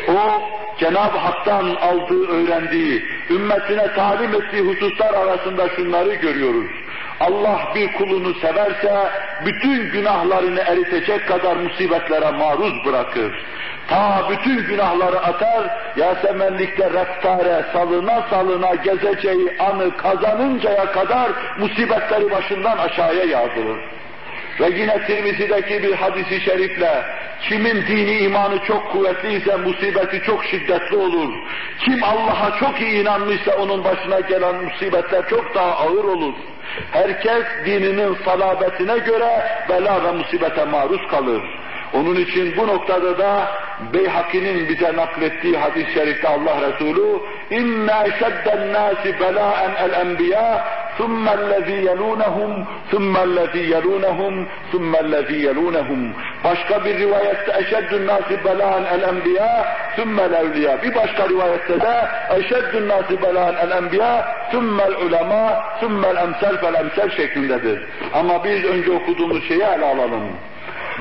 O Cenab-ı Hak'tan aldığı, öğrendiği, ümmetine talim ettiği hususlar arasında şunları görüyoruz. Allah bir kulunu severse bütün günahlarını eritecek kadar musibetlere maruz bırakır. Ta bütün günahları atar, Yasemenlikte reftare salına salına gezeceği anı kazanıncaya kadar musibetleri başından aşağıya yağdırır. Ve yine Tirmizi'deki bir hadisi şerifle kimin dini imanı çok kuvvetliyse musibeti çok şiddetli olur. Kim Allah'a çok iyi inanmışsa onun başına gelen musibetler çok daha ağır olur. Herkes dininin salabetine göre bela ve musibete maruz kalır. Onun için bu noktada da Beyhaki'nin bize naklettiği hadis-i şerifte Allah Resulü inna şedden nasi belaen el enbiya ثُمَّ الَّذ۪ي يَلُونَهُمْ ثُمَّ الَّذ۪ي يَلُونَهُمْ ثُمَّ الَّذ۪ي يَلُونَهُمْ Başka bir rivayette eşeddün nasi belan el enbiya ثُمَّ الْاَوْلِيَا Bir başka rivayette de eşeddün nasi belan el enbiya ثُمَّ الْعُلَمَا ثُمَّ الْاَمْسَلْ فَالْاَمْسَلْ şeklindedir. Ama biz önce okuduğumuz şeyi ele alalım.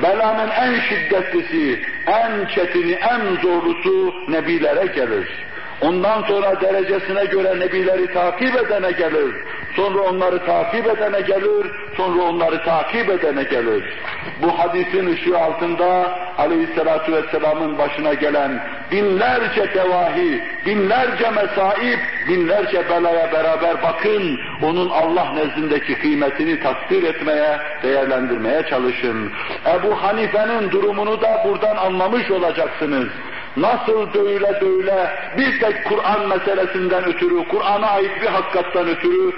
Belanın en şiddetlisi, en çetini, en zorlusu nebilere gelir. Ondan sonra derecesine göre nebileri takip edene gelir. sonra onları takip edene gelir, sonra onları takip edene gelir. Bu hadisin ışığı altında aleyhissalatu vesselamın başına gelen binlerce tevahi, binlerce mesaip, binlerce belaya beraber bakın, onun Allah nezdindeki kıymetini takdir etmeye, değerlendirmeye çalışın. Ebu Hanife'nin durumunu da buradan anlamış olacaksınız. Nasıl böyle böyle bir tek Kur'an meselesinden ötürü, Kur'an'a ait bir hakikattan ötürü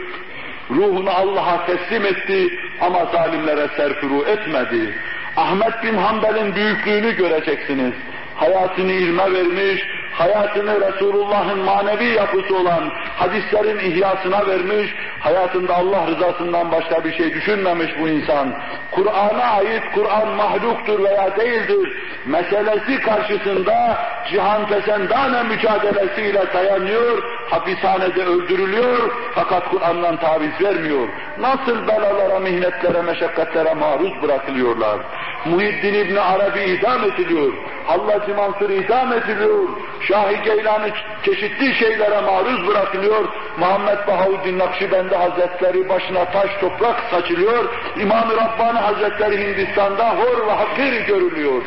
ruhunu Allah'a teslim etti ama zalimlere serfuru etmedi. Ahmet bin Hanbel'in büyüklüğünü göreceksiniz. Hayatını ilme vermiş, hayatını Resulullah'ın manevi yapısı olan hadislerin ihyasına vermiş, hayatında Allah rızasından başka bir şey düşünmemiş bu insan. Kur'an'a ait Kur'an mahluktur veya değildir meselesi karşısında cihan pesendane mücadelesiyle dayanıyor, hapishanede öldürülüyor fakat Kur'an'dan taviz vermiyor. Nasıl belalara, mihnetlere, meşakkatlere maruz bırakılıyorlar. Muhiddin İbni Arabi idam ediliyor. Hallacı Mansur idam ediliyor. Şahi Geylani çeşitli şeylere maruz bırakılıyor. Muhammed Bahavuddin Nakşibendi Hazretleri başına taş toprak saçılıyor. İmam-ı Rabbani Hazretleri Hindistan'da hor ve hakir görülüyor.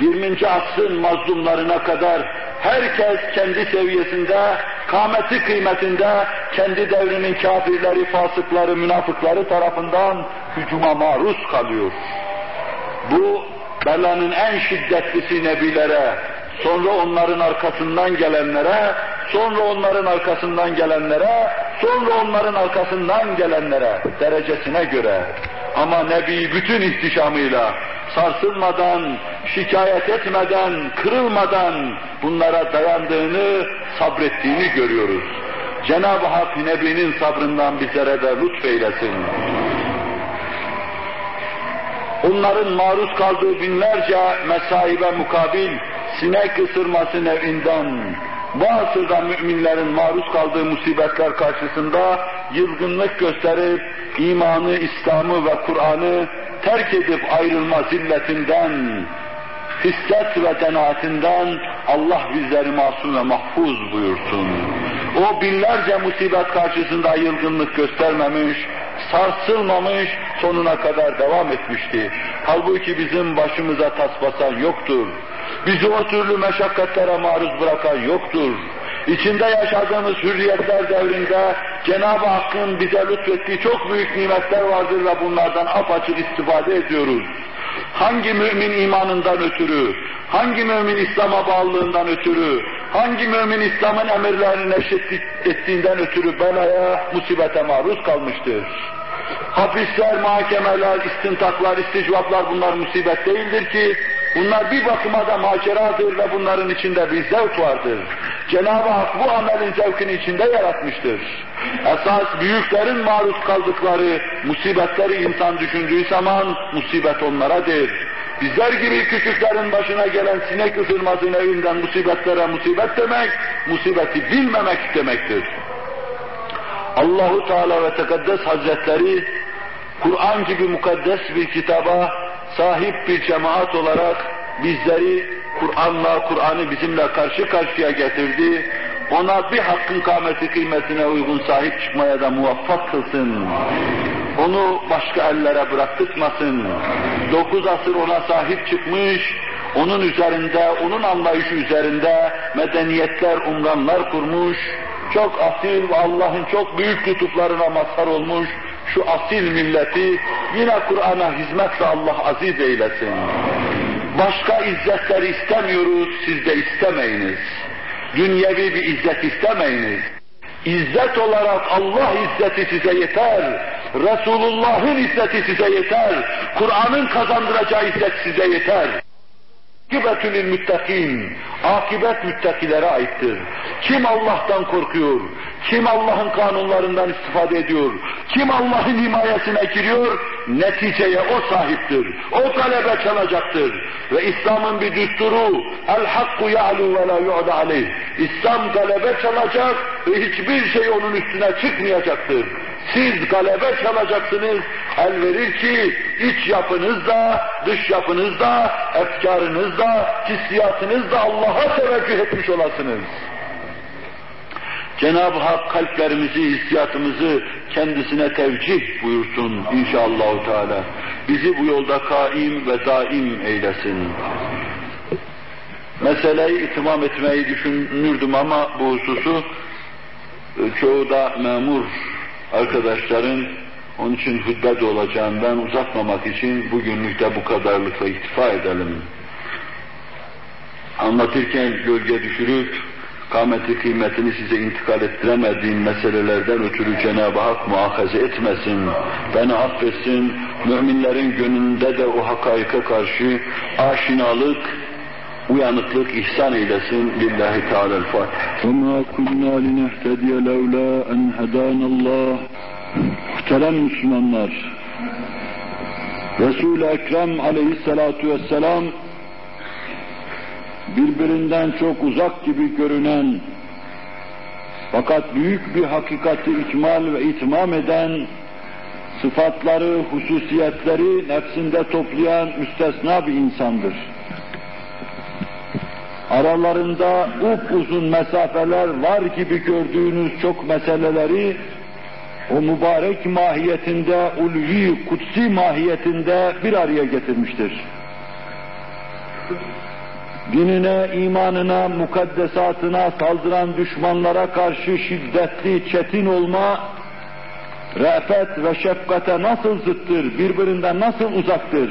20. asrın mazlumlarına kadar herkes kendi seviyesinde, kâmeti kıymetinde, kendi devrinin kafirleri, fasıkları, münafıkları tarafından hücuma maruz kalıyor. Bu belanın en şiddetlisi nebilere, sonra onların arkasından gelenlere, sonra onların arkasından gelenlere, sonra onların arkasından gelenlere derecesine göre ama Nebi bütün ihtişamıyla sarsılmadan, şikayet etmeden, kırılmadan bunlara dayandığını, sabrettiğini görüyoruz. Cenab-ı Hak Nebi'nin sabrından bizlere de lütfeylesin. Onların maruz kaldığı binlerce mesaibe mukabil sinek ısırması nevinden, bu asırda müminlerin maruz kaldığı musibetler karşısında yılgınlık gösterip imanı, İslam'ı ve Kur'an'ı terk edip ayrılma zilletinden, hisset ve denaatinden Allah bizleri masum ve mahfuz buyursun. O binlerce musibet karşısında yılgınlık göstermemiş, sarsılmamış, sonuna kadar devam etmişti. Halbuki bizim başımıza tas basan yoktur. Bizi o türlü meşakkatlere maruz bırakan yoktur. İçinde yaşadığımız hürriyetler devrinde Cenab-ı Hakk'ın bize lütfettiği çok büyük nimetler vardır ve bunlardan apaçık istifade ediyoruz. Hangi mümin imanından ötürü, hangi mümin İslam'a bağlılığından ötürü, hangi mümin İslam'ın emirlerini neşret ettiğinden ötürü belaya, musibete maruz kalmıştır. Hapisler, mahkemeler, istintaklar, isticvaplar bunlar musibet değildir ki, bunlar bir bakıma da maceradır ve bunların içinde bir zevk vardır. Cenab-ı Hak bu amelin zevkini içinde yaratmıştır. Esas büyüklerin maruz kaldıkları musibetleri insan düşündüğü zaman musibet onlaradır. Bizler gibi küçüklerin başına gelen sinek ısırması evinden musibetlere musibet demek, musibeti bilmemek demektir. Allahu Teala ve Tekaddes Hazretleri Kur'an gibi mukaddes bir kitaba sahip bir cemaat olarak bizleri Kur'an'la, Kur'an'ı bizimle karşı karşıya getirdi. Ona bir hakkın kâmeti kıymetine uygun sahip çıkmaya da muvaffak kılsın. Onu başka ellere bıraktırmasın. Dokuz asır ona sahip çıkmış, onun üzerinde, onun anlayışı üzerinde medeniyetler, umranlar kurmuş, çok asil ve Allah'ın çok büyük lütuflarına mazhar olmuş şu asil milleti yine Kur'an'a hizmetle Allah aziz eylesin. Başka izzetler istemiyoruz, siz de istemeyiniz. Dünyevi bir izzet istemeyiniz. İzzet olarak Allah izzeti size yeter. Resulullah'ın izzeti size yeter. Kur'an'ın kazandıracağı izzet size yeter. Akibetül müttakin. Akibet müttakilere aittir. Kim Allah'tan korkuyor, kim Allah'ın kanunlarından istifade ediyor, kim Allah'ın himayesine giriyor, neticeye o sahiptir. O talebe çalacaktır. Ve İslam'ın bir düsturu, el hakku ya'lu ve la yu'da. İslam galebe çalacak ve hiçbir şey onun üstüne çıkmayacaktır. Siz galebe çalacaksınız, el verir ki iç yapınızda, dış yapınızda, efkarınızda, hissiyatınızda Allah'a teveccüh etmiş olasınız. Cenab-ı Hak kalplerimizi, hissiyatımızı kendisine tevcih buyursun inşallah Teala. Bizi bu yolda kaim ve daim eylesin. Meseleyi itimam etmeyi düşünürdüm ama bu hususu e, çoğu da memur arkadaşların onun için hutbede olacağından uzatmamak için bugünlük de bu kadarlıkla iktifa edelim. Anlatırken gölge düşürüp kâmeti kıymetini size intikal ettiremediğim meselelerden ötürü Cenab-ı Hak muahaze etmesin, beni affetsin, müminlerin gönlünde de o hakaika karşı aşinalık, uyanıklık ihsan eylesin. Lillahi Teala'l-Fatiha. وَمَا كُنَّا لِنَهْتَدِيَ لَوْلَا اَنْ هَدَانَ اللّٰهِ Muhterem Müslümanlar, Resul-i Ekrem aleyhissalatu vesselam birbirinden çok uzak gibi görünen fakat büyük bir hakikati ikmal ve itmam eden sıfatları, hususiyetleri nefsinde toplayan müstesna bir insandır. Aralarında upuzun mesafeler var gibi gördüğünüz çok meseleleri o mübarek mahiyetinde, ulvi, kutsi mahiyetinde bir araya getirmiştir dinine, imanına, mukaddesatına saldıran düşmanlara karşı şiddetli, çetin olma, re'fet ve şefkate nasıl zıttır, birbirinden nasıl uzaktır?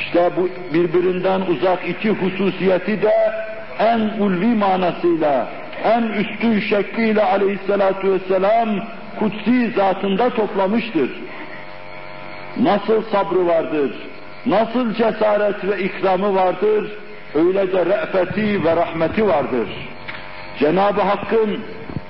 İşte bu birbirinden uzak iki hususiyeti de en ulvi manasıyla, en üstün şekliyle aleyhissalatu vesselam kutsi zatında toplamıştır. Nasıl sabrı vardır, nasıl cesaret ve ikramı vardır, öyle de re'feti ve rahmeti vardır. Cenab-ı Hakk'ın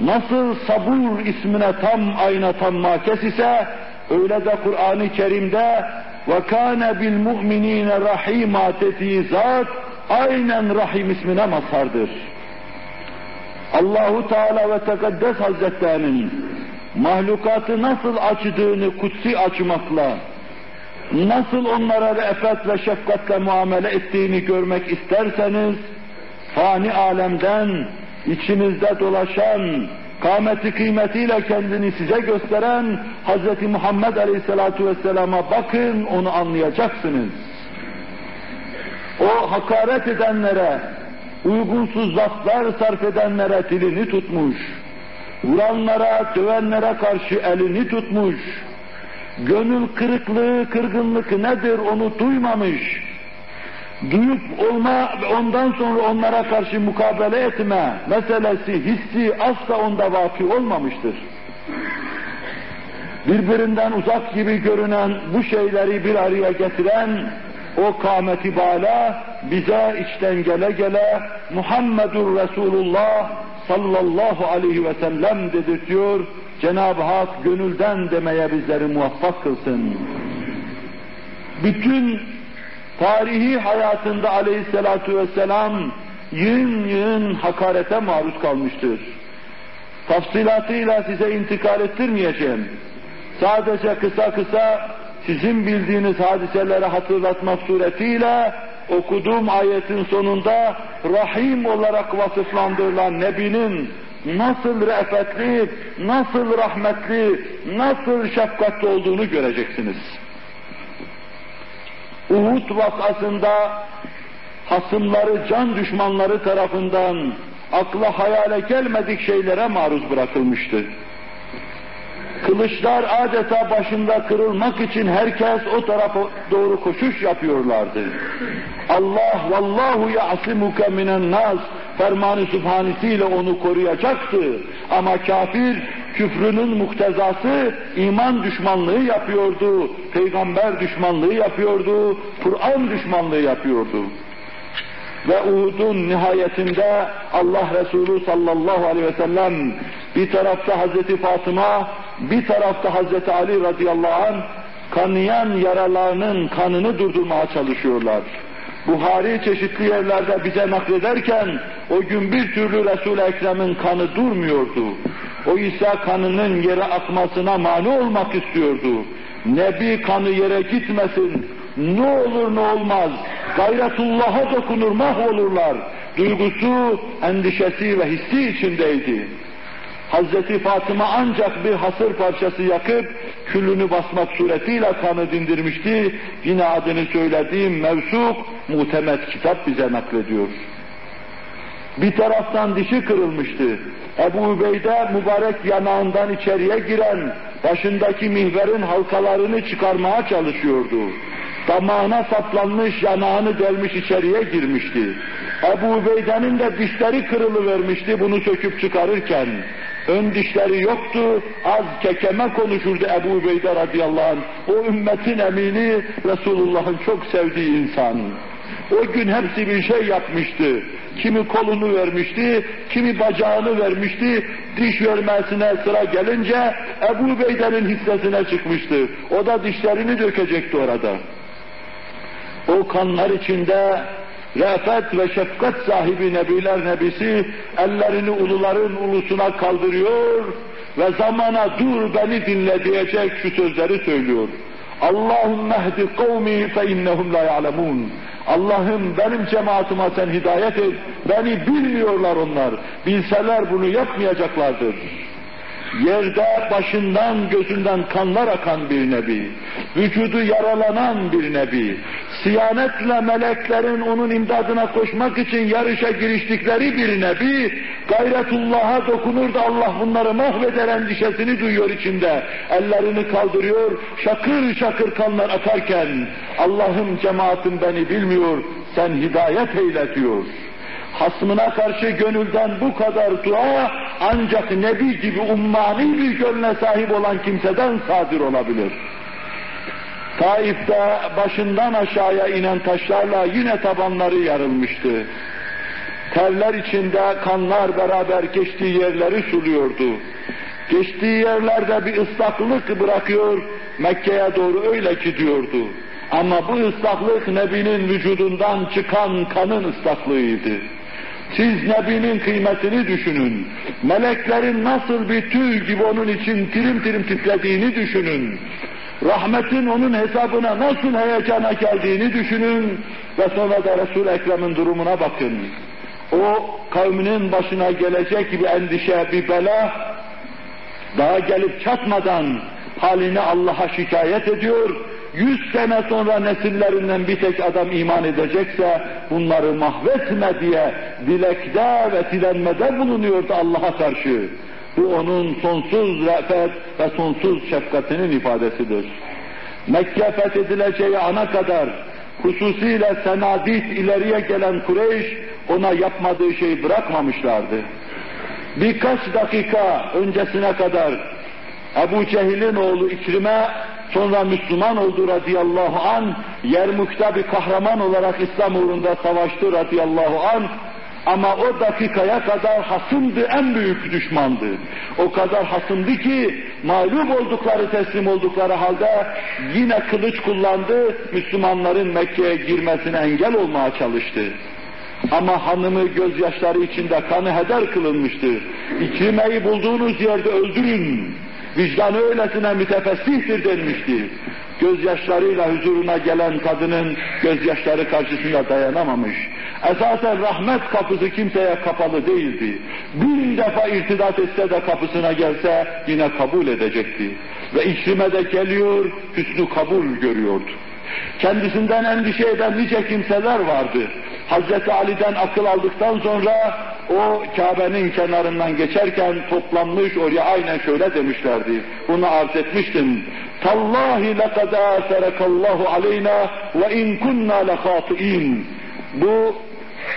nasıl sabur ismine tam ayna tam makes ise, öyle de Kur'an-ı Kerim'de ve kâne bil mu'minîne rahîmâ dediği zat, aynen Rahim ismine mazhardır. Allahu Teala ve Tekaddes Hazretlerinin mahlukatı nasıl açtığını kutsi açmakla, nasıl onlara re'fet ve şefkatle muamele ettiğini görmek isterseniz, fani alemden içinizde dolaşan, kâmeti kıymetiyle kendini size gösteren Hz. Muhammed Aleyhisselatu Vesselam'a bakın, onu anlayacaksınız. O hakaret edenlere, uygunsuz laflar sarf edenlere dilini tutmuş, vuranlara, dövenlere karşı elini tutmuş, gönül kırıklığı, kırgınlık nedir onu duymamış, duyup olma ve ondan sonra onlara karşı mukabele etme meselesi, hissi asla onda vaki olmamıştır. Birbirinden uzak gibi görünen bu şeyleri bir araya getiren o kâmeti bala bize içten gele gele Muhammedur Resulullah sallallahu aleyhi ve sellem dedirtiyor. Cenab-ı Hak gönülden demeye bizleri muvaffak kılsın. Bütün tarihi hayatında aleyhissalatu vesselam yığın yığın hakarete maruz kalmıştır. Tafsilatıyla size intikal ettirmeyeceğim. Sadece kısa kısa sizin bildiğiniz hadiseleri hatırlatmak suretiyle okuduğum ayetin sonunda Rahim olarak vasıflandırılan Nebi'nin nasıl re'fetli, nasıl rahmetli, nasıl şefkatli olduğunu göreceksiniz. Uhud vakasında hasımları, can düşmanları tarafından akla hayale gelmedik şeylere maruz bırakılmıştı. Kılıçlar adeta başında kırılmak için herkes o tarafa doğru koşuş yapıyorlardı. Allah vallahu ya'simuke minen nas fermanı sübhanesiyle onu koruyacaktı. Ama kafir küfrünün muhtezası iman düşmanlığı yapıyordu, peygamber düşmanlığı yapıyordu, Kur'an düşmanlığı yapıyordu. Ve Uhud'un nihayetinde Allah Resulü sallallahu aleyhi ve sellem bir tarafta Hazreti Fatıma, bir tarafta Hazreti Ali radıyallahu anh kanayan yaralarının kanını durdurmaya çalışıyorlar. Buhari çeşitli yerlerde bize naklederken o gün bir türlü Resul-i Ekrem'in kanı durmuyordu. O ise kanının yere akmasına mani olmak istiyordu. Nebi kanı yere gitmesin, ne olur ne olmaz, gayretullah'a dokunur mahvolurlar. duygusu, endişesi ve hissi içindeydi. Hazreti Fatıma ancak bir hasır parçası yakıp küllünü basmak suretiyle kanı dindirmişti. Yine adını söylediğim mevsuk, muhtemet kitap bize naklediyor. Bir taraftan dişi kırılmıştı. Ebu Ubeyde mübarek yanağından içeriye giren, başındaki mihverin halkalarını çıkarmaya çalışıyordu. Damağına saplanmış, yanağını delmiş içeriye girmişti. Ebu Ubeyde'nin de dişleri kırılıvermişti bunu söküp çıkarırken. Ön dişleri yoktu, az kekeme konuşurdu Ebu Ubeyde radıyallahu anh. O ümmetin emini, Resulullah'ın çok sevdiği insan. O gün hepsi bir şey yapmıştı. Kimi kolunu vermişti, kimi bacağını vermişti. Diş vermesine sıra gelince Ebu Beyder'in hissesine çıkmıştı. O da dişlerini dökecekti orada. O kanlar içinde re'fet ve şefkat sahibi Nebiler Nebisi ellerini uluların ulusuna kaldırıyor ve zamana dur beni dinle diyecek şu sözleri söylüyor. Allahümme ehdi kavmi fe innehum la ya'lemun. Allah'ım benim cemaatime sen hidayet et. Beni bilmiyorlar onlar. Bilseler bunu yapmayacaklardır. Yerde başından gözünden kanlar akan bir nebi, vücudu yaralanan bir nebi, siyanetle meleklerin onun imdadına koşmak için yarışa giriştikleri bir nebi, gayretullah'a dokunur da Allah bunları mahveder endişesini duyuyor içinde. Ellerini kaldırıyor, şakır şakır kanlar akarken, Allah'ım cemaatim beni bilmiyor, sen hidayet eyle diyor hasmına karşı gönülden bu kadar dua ancak Nebi gibi ummani bir gönle sahip olan kimseden sadir olabilir. Taif'te başından aşağıya inen taşlarla yine tabanları yarılmıştı. Terler içinde kanlar beraber geçtiği yerleri suluyordu. Geçtiği yerlerde bir ıslaklık bırakıyor, Mekke'ye doğru öyle gidiyordu. Ama bu ıslaklık Nebi'nin vücudundan çıkan kanın ıslaklığıydı. Siz Nebi'nin kıymetini düşünün. Meleklerin nasıl bir tüy gibi onun için tirim tirim titrediğini düşünün. Rahmetin onun hesabına nasıl heyecana geldiğini düşünün ve sonra da Resul Ekrem'in durumuna bakın. O kavminin başına gelecek bir endişe, bir bela daha gelip çatmadan halini Allah'a şikayet ediyor yüz sene sonra nesillerinden bir tek adam iman edecekse bunları mahvetme diye dilekte ve dilenmede bulunuyordu Allah'a karşı. Bu onun sonsuz re'fet ve sonsuz şefkatinin ifadesidir. Mekke fethedileceği ana kadar hususiyle senadit ileriye gelen Kureyş ona yapmadığı şeyi bırakmamışlardı. Birkaç dakika öncesine kadar Ebu Cehil'in oğlu İkrim'e sonra Müslüman oldu radıyallahu an, Yermuk'ta bir kahraman olarak İslam uğrunda savaştı radıyallahu an, ama o dakikaya kadar hasımdı, en büyük düşmandı. O kadar hasımdı ki mağlup oldukları, teslim oldukları halde yine kılıç kullandı, Müslümanların Mekke'ye girmesine engel olmaya çalıştı. Ama hanımı gözyaşları içinde kanı heder kılınmıştı. İkrimeyi bulduğunuz yerde öldürün vicdanı öylesine mütefessihtir denmişti. Gözyaşlarıyla huzuruna gelen kadının gözyaşları karşısında dayanamamış. Esasen rahmet kapısı kimseye kapalı değildi. Bin defa irtidat etse de kapısına gelse yine kabul edecekti. Ve İkrime de geliyor, hüsnü kabul görüyordu. Kendisinden endişe eden nice kimseler vardı. Hazreti Ali'den akıl aldıktan sonra o Kabe'nin kenarından geçerken toplanmış oraya aynen şöyle demişlerdi. Bunu arz etmiştim. Tallahi lekad aserekallahu aleyna ve in kunna lehati'in. Bu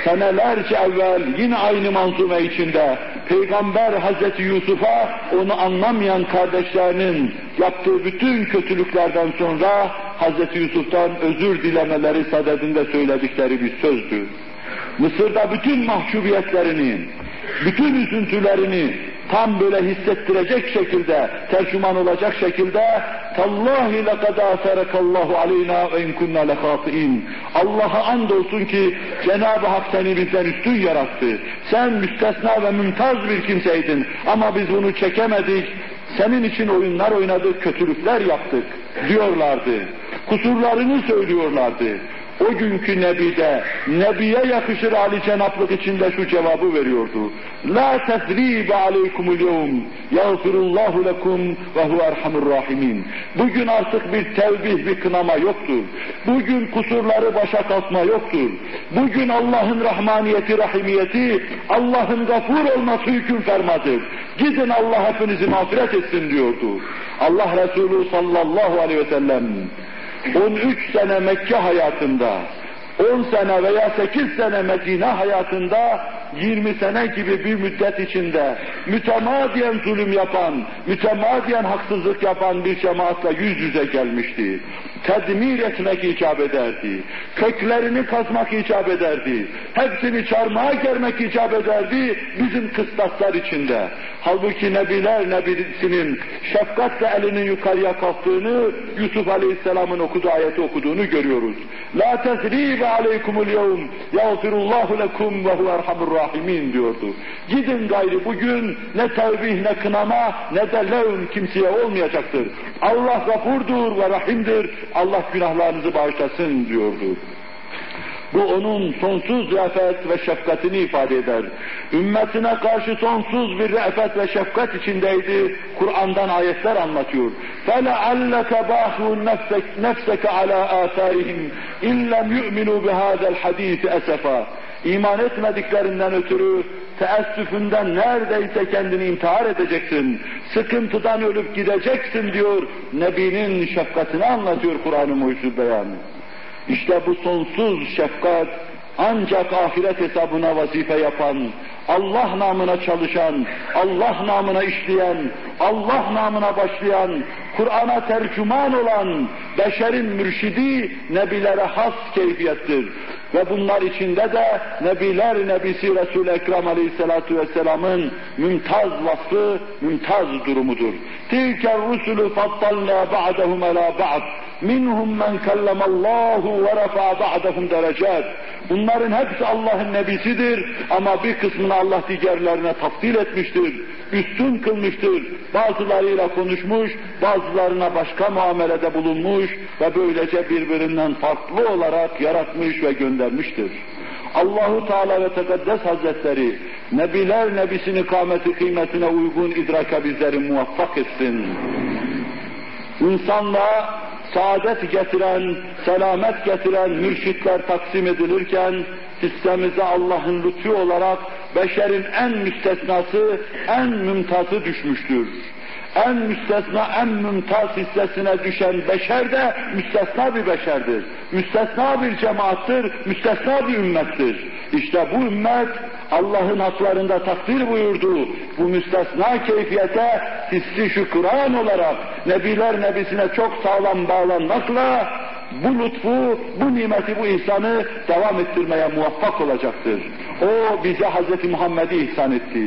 senelerce evvel yine aynı manzume içinde Peygamber Hazreti Yusuf'a onu anlamayan kardeşlerinin yaptığı bütün kötülüklerden sonra Hazreti Yusuf'tan özür dilemeleri sadedinde söyledikleri bir sözdü. Mısır'da bütün mahcubiyetlerini, bütün üzüntülerini tam böyle hissettirecek şekilde, tercüman olacak şekilde Tallahi lekad aserekallahu aleyna ve in kunna lehâfi'in Allah'a andolsun ki Cenab-ı Hak seni bizden üstün yarattı. Sen müstesna ve mümtaz bir kimseydin ama biz bunu çekemedik. Senin için oyunlar oynadık, kötülükler yaptık diyorlardı. Kusurlarını söylüyorlardı. O günkü Nebi'de, Nebi'ye yakışır Ali Cenaplık içinde şu cevabı veriyordu. La tesribe aleykumul yevm, yağfirullahu lekum ve huve erhamur rahimin. Bugün artık bir tevbih, bir kınama yoktur. Bugün kusurları başa kalkma yoktur. Bugün Allah'ın rahmaniyeti, rahimiyeti, Allah'ın gafur olması hüküm fermadır. Gidin Allah hepinizi mağfiret etsin diyordu. Allah Resulü sallallahu aleyhi ve sellem 13 sene Mekke hayatında, 10 sene veya 8 sene Medine hayatında 20 sene gibi bir müddet içinde mütemadiyen zulüm yapan, mütemadiyen haksızlık yapan bir cemaatla yüz yüze gelmişti. Tedmir etmek icap ederdi. Köklerini kazmak icap ederdi. Hepsini çarmıha germek icap ederdi bizim kıstaslar içinde. Halbuki Nebiler Nebisinin şefkatle elinin yukarıya kalktığını Yusuf Aleyhisselam'ın okuduğu ayeti okuduğunu görüyoruz. La tezribe aleykumul yevm yağfirullahu lekum ve huve erhamur rahimin diyordu. Gidin gayri bugün ne tevbih ne kınama ne de levm kimseye olmayacaktır. Allah gafurdur ve rahimdir. Allah günahlarınızı bağışlasın diyordu. Bu onun sonsuz re'fet ve şefkatini ifade eder. Ümmetine karşı sonsuz bir re'fet ve şefkat içindeydi. Kur'an'dan ayetler anlatıyor. فَلَعَلَّكَ بَاخُوا نَفْسَكَ عَلَى آثَارِهِمْ اِنْ لَمْ يُؤْمِنُوا بِهَذَا الْحَد۪يثِ اَسَفًا İman etmediklerinden ötürü teessüfünden neredeyse kendini intihar edeceksin. Sıkıntıdan ölüp gideceksin diyor. Nebinin şefkatini anlatıyor Kur'an-ı Mucizül Beyan. İşte bu sonsuz şefkat ancak ahiret hesabına vazife yapan, Allah namına çalışan, Allah namına işleyen, Allah namına başlayan, Kur'an'a tercüman olan beşerin mürşidi nebilere has keyfiyettir. Ve bunlar içinde de Nebiler Nebisi Resul-i Ekrem Aleyhisselatü Vesselam'ın mümtaz vasfı, mümtaz durumudur. Tilke rusulü faddalna ba'dehum ala ba'd. Minhum men kellemallahu ve refa ba'dehum derecat. Bunların hepsi Allah'ın nebisidir ama bir kısmını Allah diğerlerine tafsil etmiştir, üstün kılmıştır. Bazılarıyla konuşmuş, bazılarına başka muamelede bulunmuş ve böylece birbirinden farklı olarak yaratmış ve göndermiştir. Allahu Teala ve Tekaddes Hazretleri Nebiler Nebisini kâmeti kıymetine uygun idraka bizleri muvaffak etsin. İnsanlığa saadet getiren, selamet getiren mürşitler taksim edilirken hissemize Allah'ın lütfu olarak beşerin en müstesnası, en mümtazı düşmüştür. En müstesna, en mümtaz hissesine düşen beşer de müstesna bir beşerdir. Müstesna bir cemaattir, müstesna bir ümmettir. İşte bu ümmet Allah'ın haklarında takdir buyurduğu bu müstesna keyfiyete hissi şükran olarak Nebiler Nebisine çok sağlam bağlanmakla bu lütfu, bu nimeti, bu ihsanı devam ettirmeye muvaffak olacaktır. O bize Hz. Muhammed'i ihsan etti.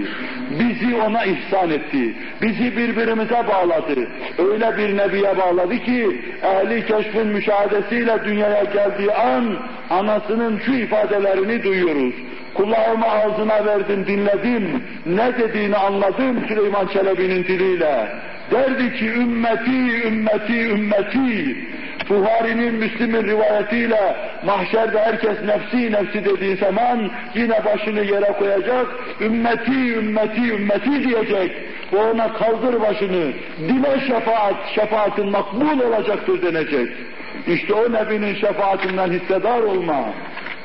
Bizi ona ihsan etti. Bizi birbirimize bağladı. Öyle bir nebiye bağladı ki ehli keşfin müşahedesiyle dünyaya geldiği an anasının şu ifadelerini duyuyoruz. Kulağımı ağzına verdim, dinledim. Ne dediğini anladım Süleyman Çelebi'nin diliyle. Derdi ki ümmeti, ümmeti, ümmeti. Buhari'nin, Müslim'in rivayetiyle mahşerde herkes nefsi nefsi dediği zaman yine başını yere koyacak, ümmeti, ümmeti, ümmeti diyecek. O ona kaldır başını, dile şefaat, şefaatin makbul olacaktır denecek. İşte o Nebi'nin şefaatinden hissedar olma,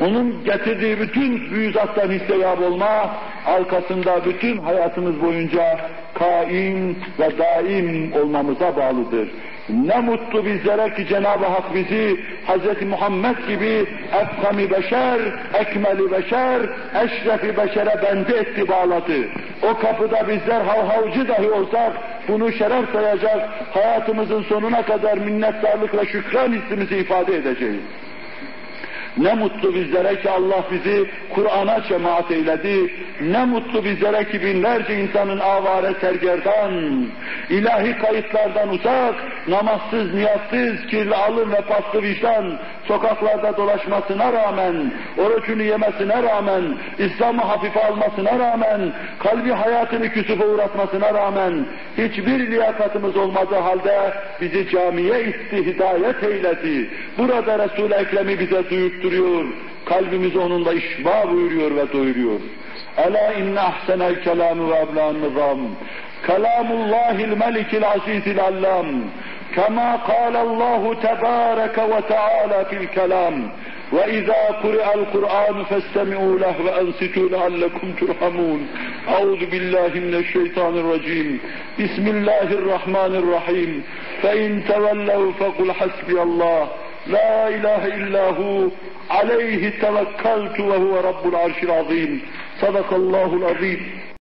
onun getirdiği bütün büyüzattan hisseyab olma, arkasında bütün hayatımız boyunca kaim ve daim olmamıza bağlıdır. Ne mutlu bizlere ki Cenab-ı Hak bizi Hz. Muhammed gibi efkami beşer, ekmeli beşer, eşrefi beşere bende etti bağladı. O kapıda bizler havhavcı dahi olsak bunu şeref sayacak, hayatımızın sonuna kadar minnettarlık ve şükran hissimizi ifade edeceğiz. Ne mutlu bizlere ki Allah bizi Kur'an'a cemaat eyledi. Ne mutlu bizlere ki binlerce insanın avare sergerdan, ilahi kayıtlardan uzak, namazsız, niyazsız, kirli alın ve paslı vicdan, sokaklarda dolaşmasına rağmen, orucunu yemesine rağmen, İslam'ı hafife almasına rağmen, kalbi hayatını küsüfe uğratmasına rağmen, hiçbir liyakatımız olmadığı halde bizi camiye itti, hidayet eyledi. Burada Resul-i Ekrem'i bize duyurtturuyor, kalbimizi onunla işba buyuruyor ve doyuruyor. Ela inne ahsenel kelamı ve ebla'n nizam. Kelamullahil melikil azizil allam. كما قال الله تبارك وتعالى في الكلام وإذا قرئ القرآن فاستمعوا له وأنصتوا لعلكم ترحمون أعوذ بالله من الشيطان الرجيم بسم الله الرحمن الرحيم فإن تولوا فقل حسبي الله لا إله إلا هو عليه توكلت وهو رب العرش العظيم. صدق الله العظيم.